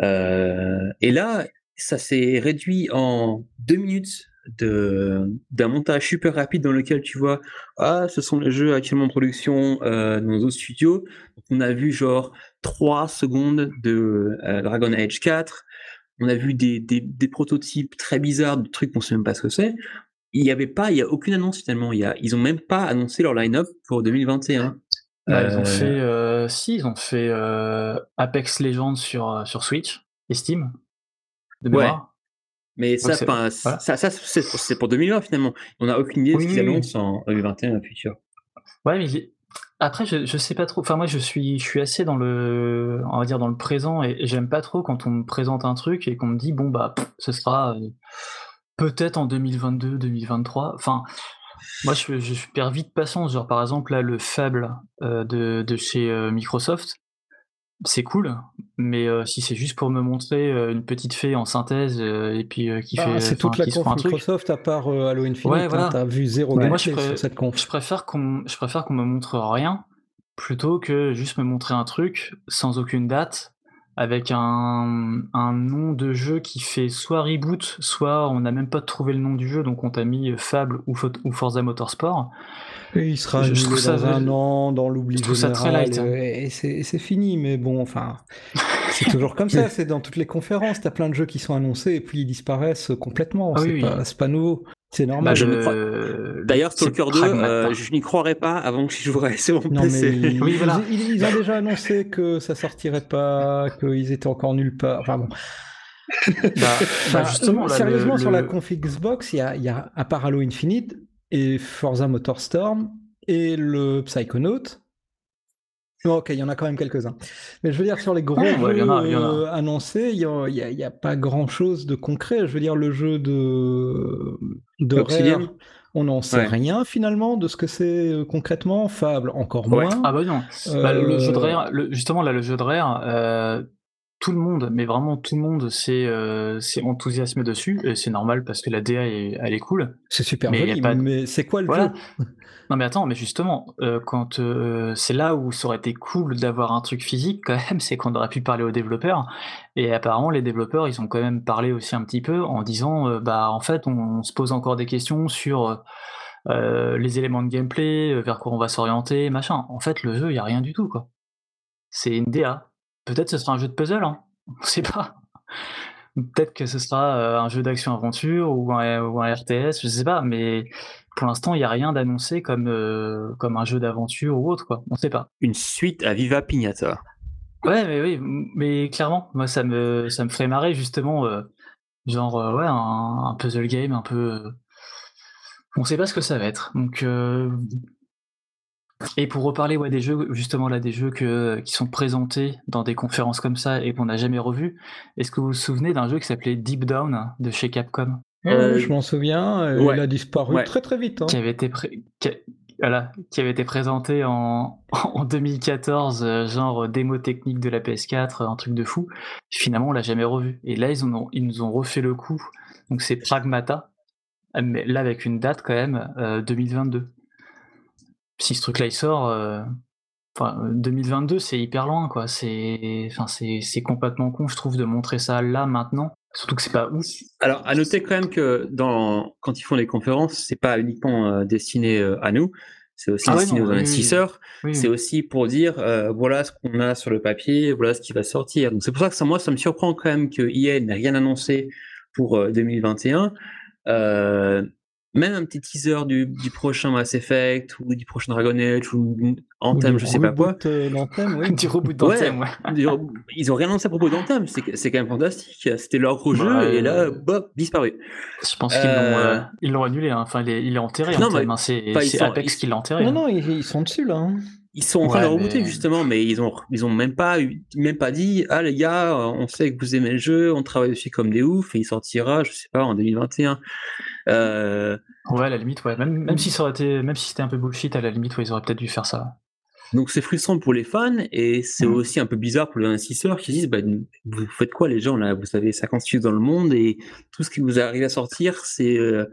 Euh, et là, ça s'est réduit en deux minutes d'un montage super rapide dans lequel tu vois ah ce sont les jeux actuellement en production euh, dans nos autres studios. On a vu genre 3 secondes de euh, Dragon Age 4 on a vu des, des, prototypes très bizarres de trucs qu'on sait même pas ce que c'est. Il n'y avait pas il y a aucune annonce finalement. Il y a, ils ont même pas annoncé leur line-up pour 2021
Bah, ils ont
Euh,
fait, euh, si, ils ont fait euh, Apex Legends sur, sur Switch et Steam. De
Ouais. Mais ça,
c'est- voilà.
ça, pour 2020 finalement. On n'a aucune idée
Oui,
de ce qu'ils annoncent en 2021 futur.
Ouais, mais après, je, je sais pas trop. Enfin, moi, je suis, je suis assez dans le, on va dire dans le présent, et, et j'aime pas trop quand on me présente un truc et qu'on me dit bon bah, pff, ce sera euh, peut-être en 2022, 2023. Enfin, moi, je, je perds vite patience. Genre, par exemple, là, le Fable euh, de, de chez euh, Microsoft, c'est cool, mais euh, si c'est juste pour me montrer une petite fée en synthèse et puis qui
Ah,
fait,
c'est toute la conf. Microsoft à part Halo Infinite.
Ouais,
hein,
voilà.
T'as vu zéro
Ouais.
Moi, je,
sur cette conf.
je préfère qu'on je préfère qu'on me montre rien plutôt que juste me montrer un truc sans aucune date avec un, un nom de jeu qui fait soit reboot, soit on n'a même pas trouvé le nom du jeu, donc on t'a mis euh, Fable ou, Fo- ou Forza Motorsport.
Et il sera
Je- trouve ça
dans un an, dans l'oubli
trouve ça très
général,
light,
euh, et c'est fini. Mais bon, enfin, [LAUGHS] c'est toujours comme ça. C'est dans toutes les conférences. T'as plein de jeux qui sont annoncés et puis ils disparaissent complètement.
Ah
c'est
oui,
pas,
oui.
c'est pas nouveau. C'est normal.
Bah, je crois- D'ailleurs, Stalker 2,
pragmatique,
euh, je n'y croirais pas avant que j'y jouerais [LAUGHS] sur mon
Non, mais
PC.
ils, [LAUGHS]
Oui, voilà.
ils- ils ont déjà annoncé que ça sortirait pas, qu'ils étaient encore nulle part. Enfin bon. [LAUGHS]
Bah, bah, justement, là, le-
sérieusement, sur la
le-
conf Xbox, il y a, il y a, à part Halo Infinite et Forza Motorstorm et le Psychonaut. Bon, ok, il y en a quand même quelques-uns. Mais je veux dire, sur les gros
Ouais, ouais,
jeux
y en a, il y en a.
euh, annoncés, il n'y a, il y a- il y a pas grand-chose de concret. Je veux dire, le jeu de, Rare, on n'en sait
Ouais.
rien finalement de ce que c'est euh, concrètement. Fable, encore
Ouais.
moins.
Ah bah non. Bah, le jeu de
Euh,
Rare, le- justement là, le jeu de Rare, euh, tout le monde, mais vraiment tout le monde s'est euh, enthousiasmé dessus, et c'est normal parce que la DA est, elle est cool.
C'est super
Mais il y a
joli,
pas de-
mais c'est quoi le
Voilà.
jeu? [LAUGHS]
Non mais attends, mais justement, euh, quand euh, c'est là où ça aurait été cool d'avoir un truc physique quand même, c'est qu'on aurait pu parler aux développeurs. Et apparemment, les développeurs, ils ont quand même parlé aussi un petit peu en disant, euh, bah en fait, on, se pose encore des questions sur euh, les éléments de gameplay, euh, vers quoi on va s'orienter, machin. En fait, le jeu, il y a rien du tout quoi. C'est une DA. Peut-être ce sera un jeu de puzzle, hein. [LAUGHS] On sait pas. Peut-être que ce sera euh, un jeu d'action-aventure ou un, ou un RTS, je sais pas, mais pour l'instant, il n'y a rien d'annoncé comme, euh, comme un jeu d'aventure ou autre, quoi. On sait pas.
Une suite à Viva Pignata.
Ouais, mais oui, mais clairement, moi, ça me, ça me ferait marrer, justement, euh, genre, euh, ouais, un, un puzzle game un peu. euh, On sait pas ce que ça va être. Donc, euh, et pour reparler ouais, des jeux, justement là, des jeux que, qui sont présentés dans des conférences comme ça et qu'on n'a jamais revus, est-ce que vous vous souvenez d'un jeu qui s'appelait Deep Down de chez Capcom?
Euh,
je m'en souviens, euh,
ouais.
il a disparu
Ouais.
très très vite. hein.
qui avait été pré- qui, a- voilà, qui avait été présenté en, [LAUGHS] en 2014, euh, genre démo technique de la PS4, un truc de fou. Finalement, on l'a jamais revu. Et là, ils, nous ont refait le coup. Donc c'est Pragmata, euh, mais là avec une date quand même, euh, 2022. Si ce truc-là il sort, euh, enfin euh, 2022, c'est hyper loin, quoi. C'est, enfin c'est complètement con, je trouve, de montrer ça là maintenant. Surtout que c'est pas ouf.
Alors, à noter quand même que dans, quand ils font les conférences, c'est pas uniquement euh, destiné euh, à nous, c'est aussi
Ah ouais,
destiné
non,
aux
oui,
investisseurs.
Oui,
C'est aussi pour dire euh, voilà ce qu'on a sur le papier, voilà ce qui va sortir. Donc c'est pour ça que ça, moi, ça me surprend quand même que EA n'ait rien annoncé pour euh, 2021. Même un petit teaser du, du prochain Mass Effect ou du prochain Dragon Age ou Anthem,
Ou
je sais pas quoi.
reboot, euh, d'Anthem, oui. [LAUGHS]
Du reboot
Ouais.
d'Anthem, ouais.
Ils ont rien annoncé à propos d'Anthem, c'est c'est quand même fantastique. C'était leur gros jeu
Bah,
et là, bop, disparu.
Je pense qu'ils l'ont,
Euh,
euh, ils l'ont annulé. hein. Enfin, il est, il est enterré.
Non, mais
hein. C'est, Apex
ils-
qui l'a enterré.
Non,
hein.
non, ils, ils sont dessus là. hein.
Ils sont en train de
Ouais,
rebooter
mais-
justement, mais ils ont ils ont même pas même pas dit ah les gars, on sait que vous aimez le jeu, on travaille dessus comme des oufs et il sortira, je sais pas, en 2021. Euh,
Ouais, à la limite, ouais. Même, même si ça aurait été, même si c'était un peu bullshit, à la limite, ouais, ils auraient peut-être dû faire ça.
donc c'est frustrant pour les fans et c'est
Mhm.
aussi un peu bizarre pour les investisseurs qui disent bah, vous faites quoi les gens là, vous avez 50 studios dans le monde et tout ce qui vous arrive à sortir c'est euh,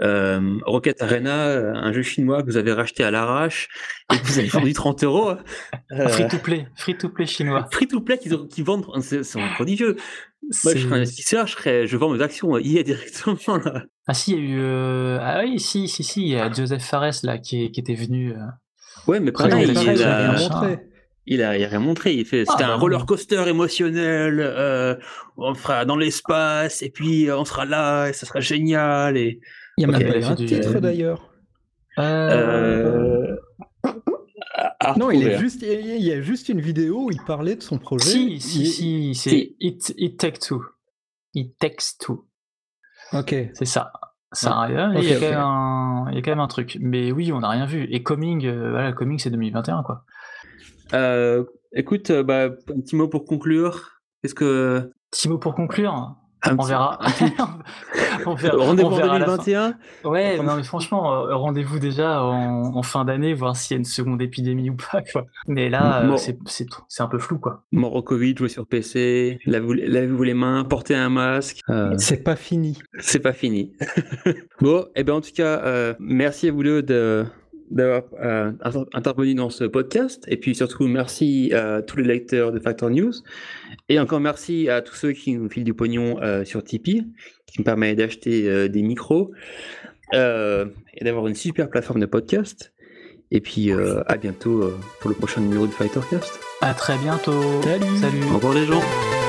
euh, Rocket Arena, un jeu chinois que vous avez racheté à l'arrache et que vous avez vendu [LAUGHS] 30 euros. Euh,
Free to play, free to play chinois.
free to play qu'ils vendent, c'est prodigieux. Moi, je serais investisseur, je, serais, je vends mes actions IA directement là.
Ah si, il y a eu, euh, ah oui, si, si, si, il y a Joseph Fares là qui, qui était venu. euh,
Ouais, mais
Ah
pareil, il,
il a-
il a
il, a, rien montré. Il fait,
Ah,
c'était un
bah,
roller coaster émotionnel. euh, on fera dans l'espace et puis euh, on sera là et ça sera génial. Et
Il y a même pas un titre d'ailleurs.
euh,
Non, il, est
retrouver.
juste, il y a juste une vidéo où il parlait de son projet.
Si, si,
Il-
si, c'est
Si.
It, It Takes Two. It Takes Two,
Ok.
c'est ça. Ça, il y a
Ok,
quand même un, il y a quand même un truc. Mais oui, on n'a rien vu. Et Coming, euh, voilà, Coming c'est 2021 quoi.
Euh, écoute, bah, un petit mot pour conclure. Qu'est-ce que
Petit mot pour conclure.
Un
On
petit-
verra. [LAUGHS] on verra,
Rendez-vous en
verra à la fin.
2021.
Ouais, non mais franchement, euh, rendez-vous déjà en, en fin d'année, voir s'il y a une seconde épidémie ou pas. Quoi. Mais là, euh, c'est c'est c'est un peu flou quoi.
Mort au Covid, jouer sur PC, lavez-vous lavez-vous les mains, portez un masque. Euh,
C'est pas fini.
c'est pas fini. [LAUGHS] bon, et ben en tout cas, euh, merci à vous deux de d'avoir euh, inter- intervenu dans ce podcast. Et puis surtout, merci à tous les lecteurs de Factor News. Et encore merci à tous ceux qui nous filent du pognon euh, sur Tipeee, qui me permet d'acheter euh, des micros euh, et d'avoir une super plateforme de podcast. Et puis euh, à bientôt euh, pour le prochain numéro de Fightercast.
À très bientôt.
Salut.
Salut.
Au revoir les gens.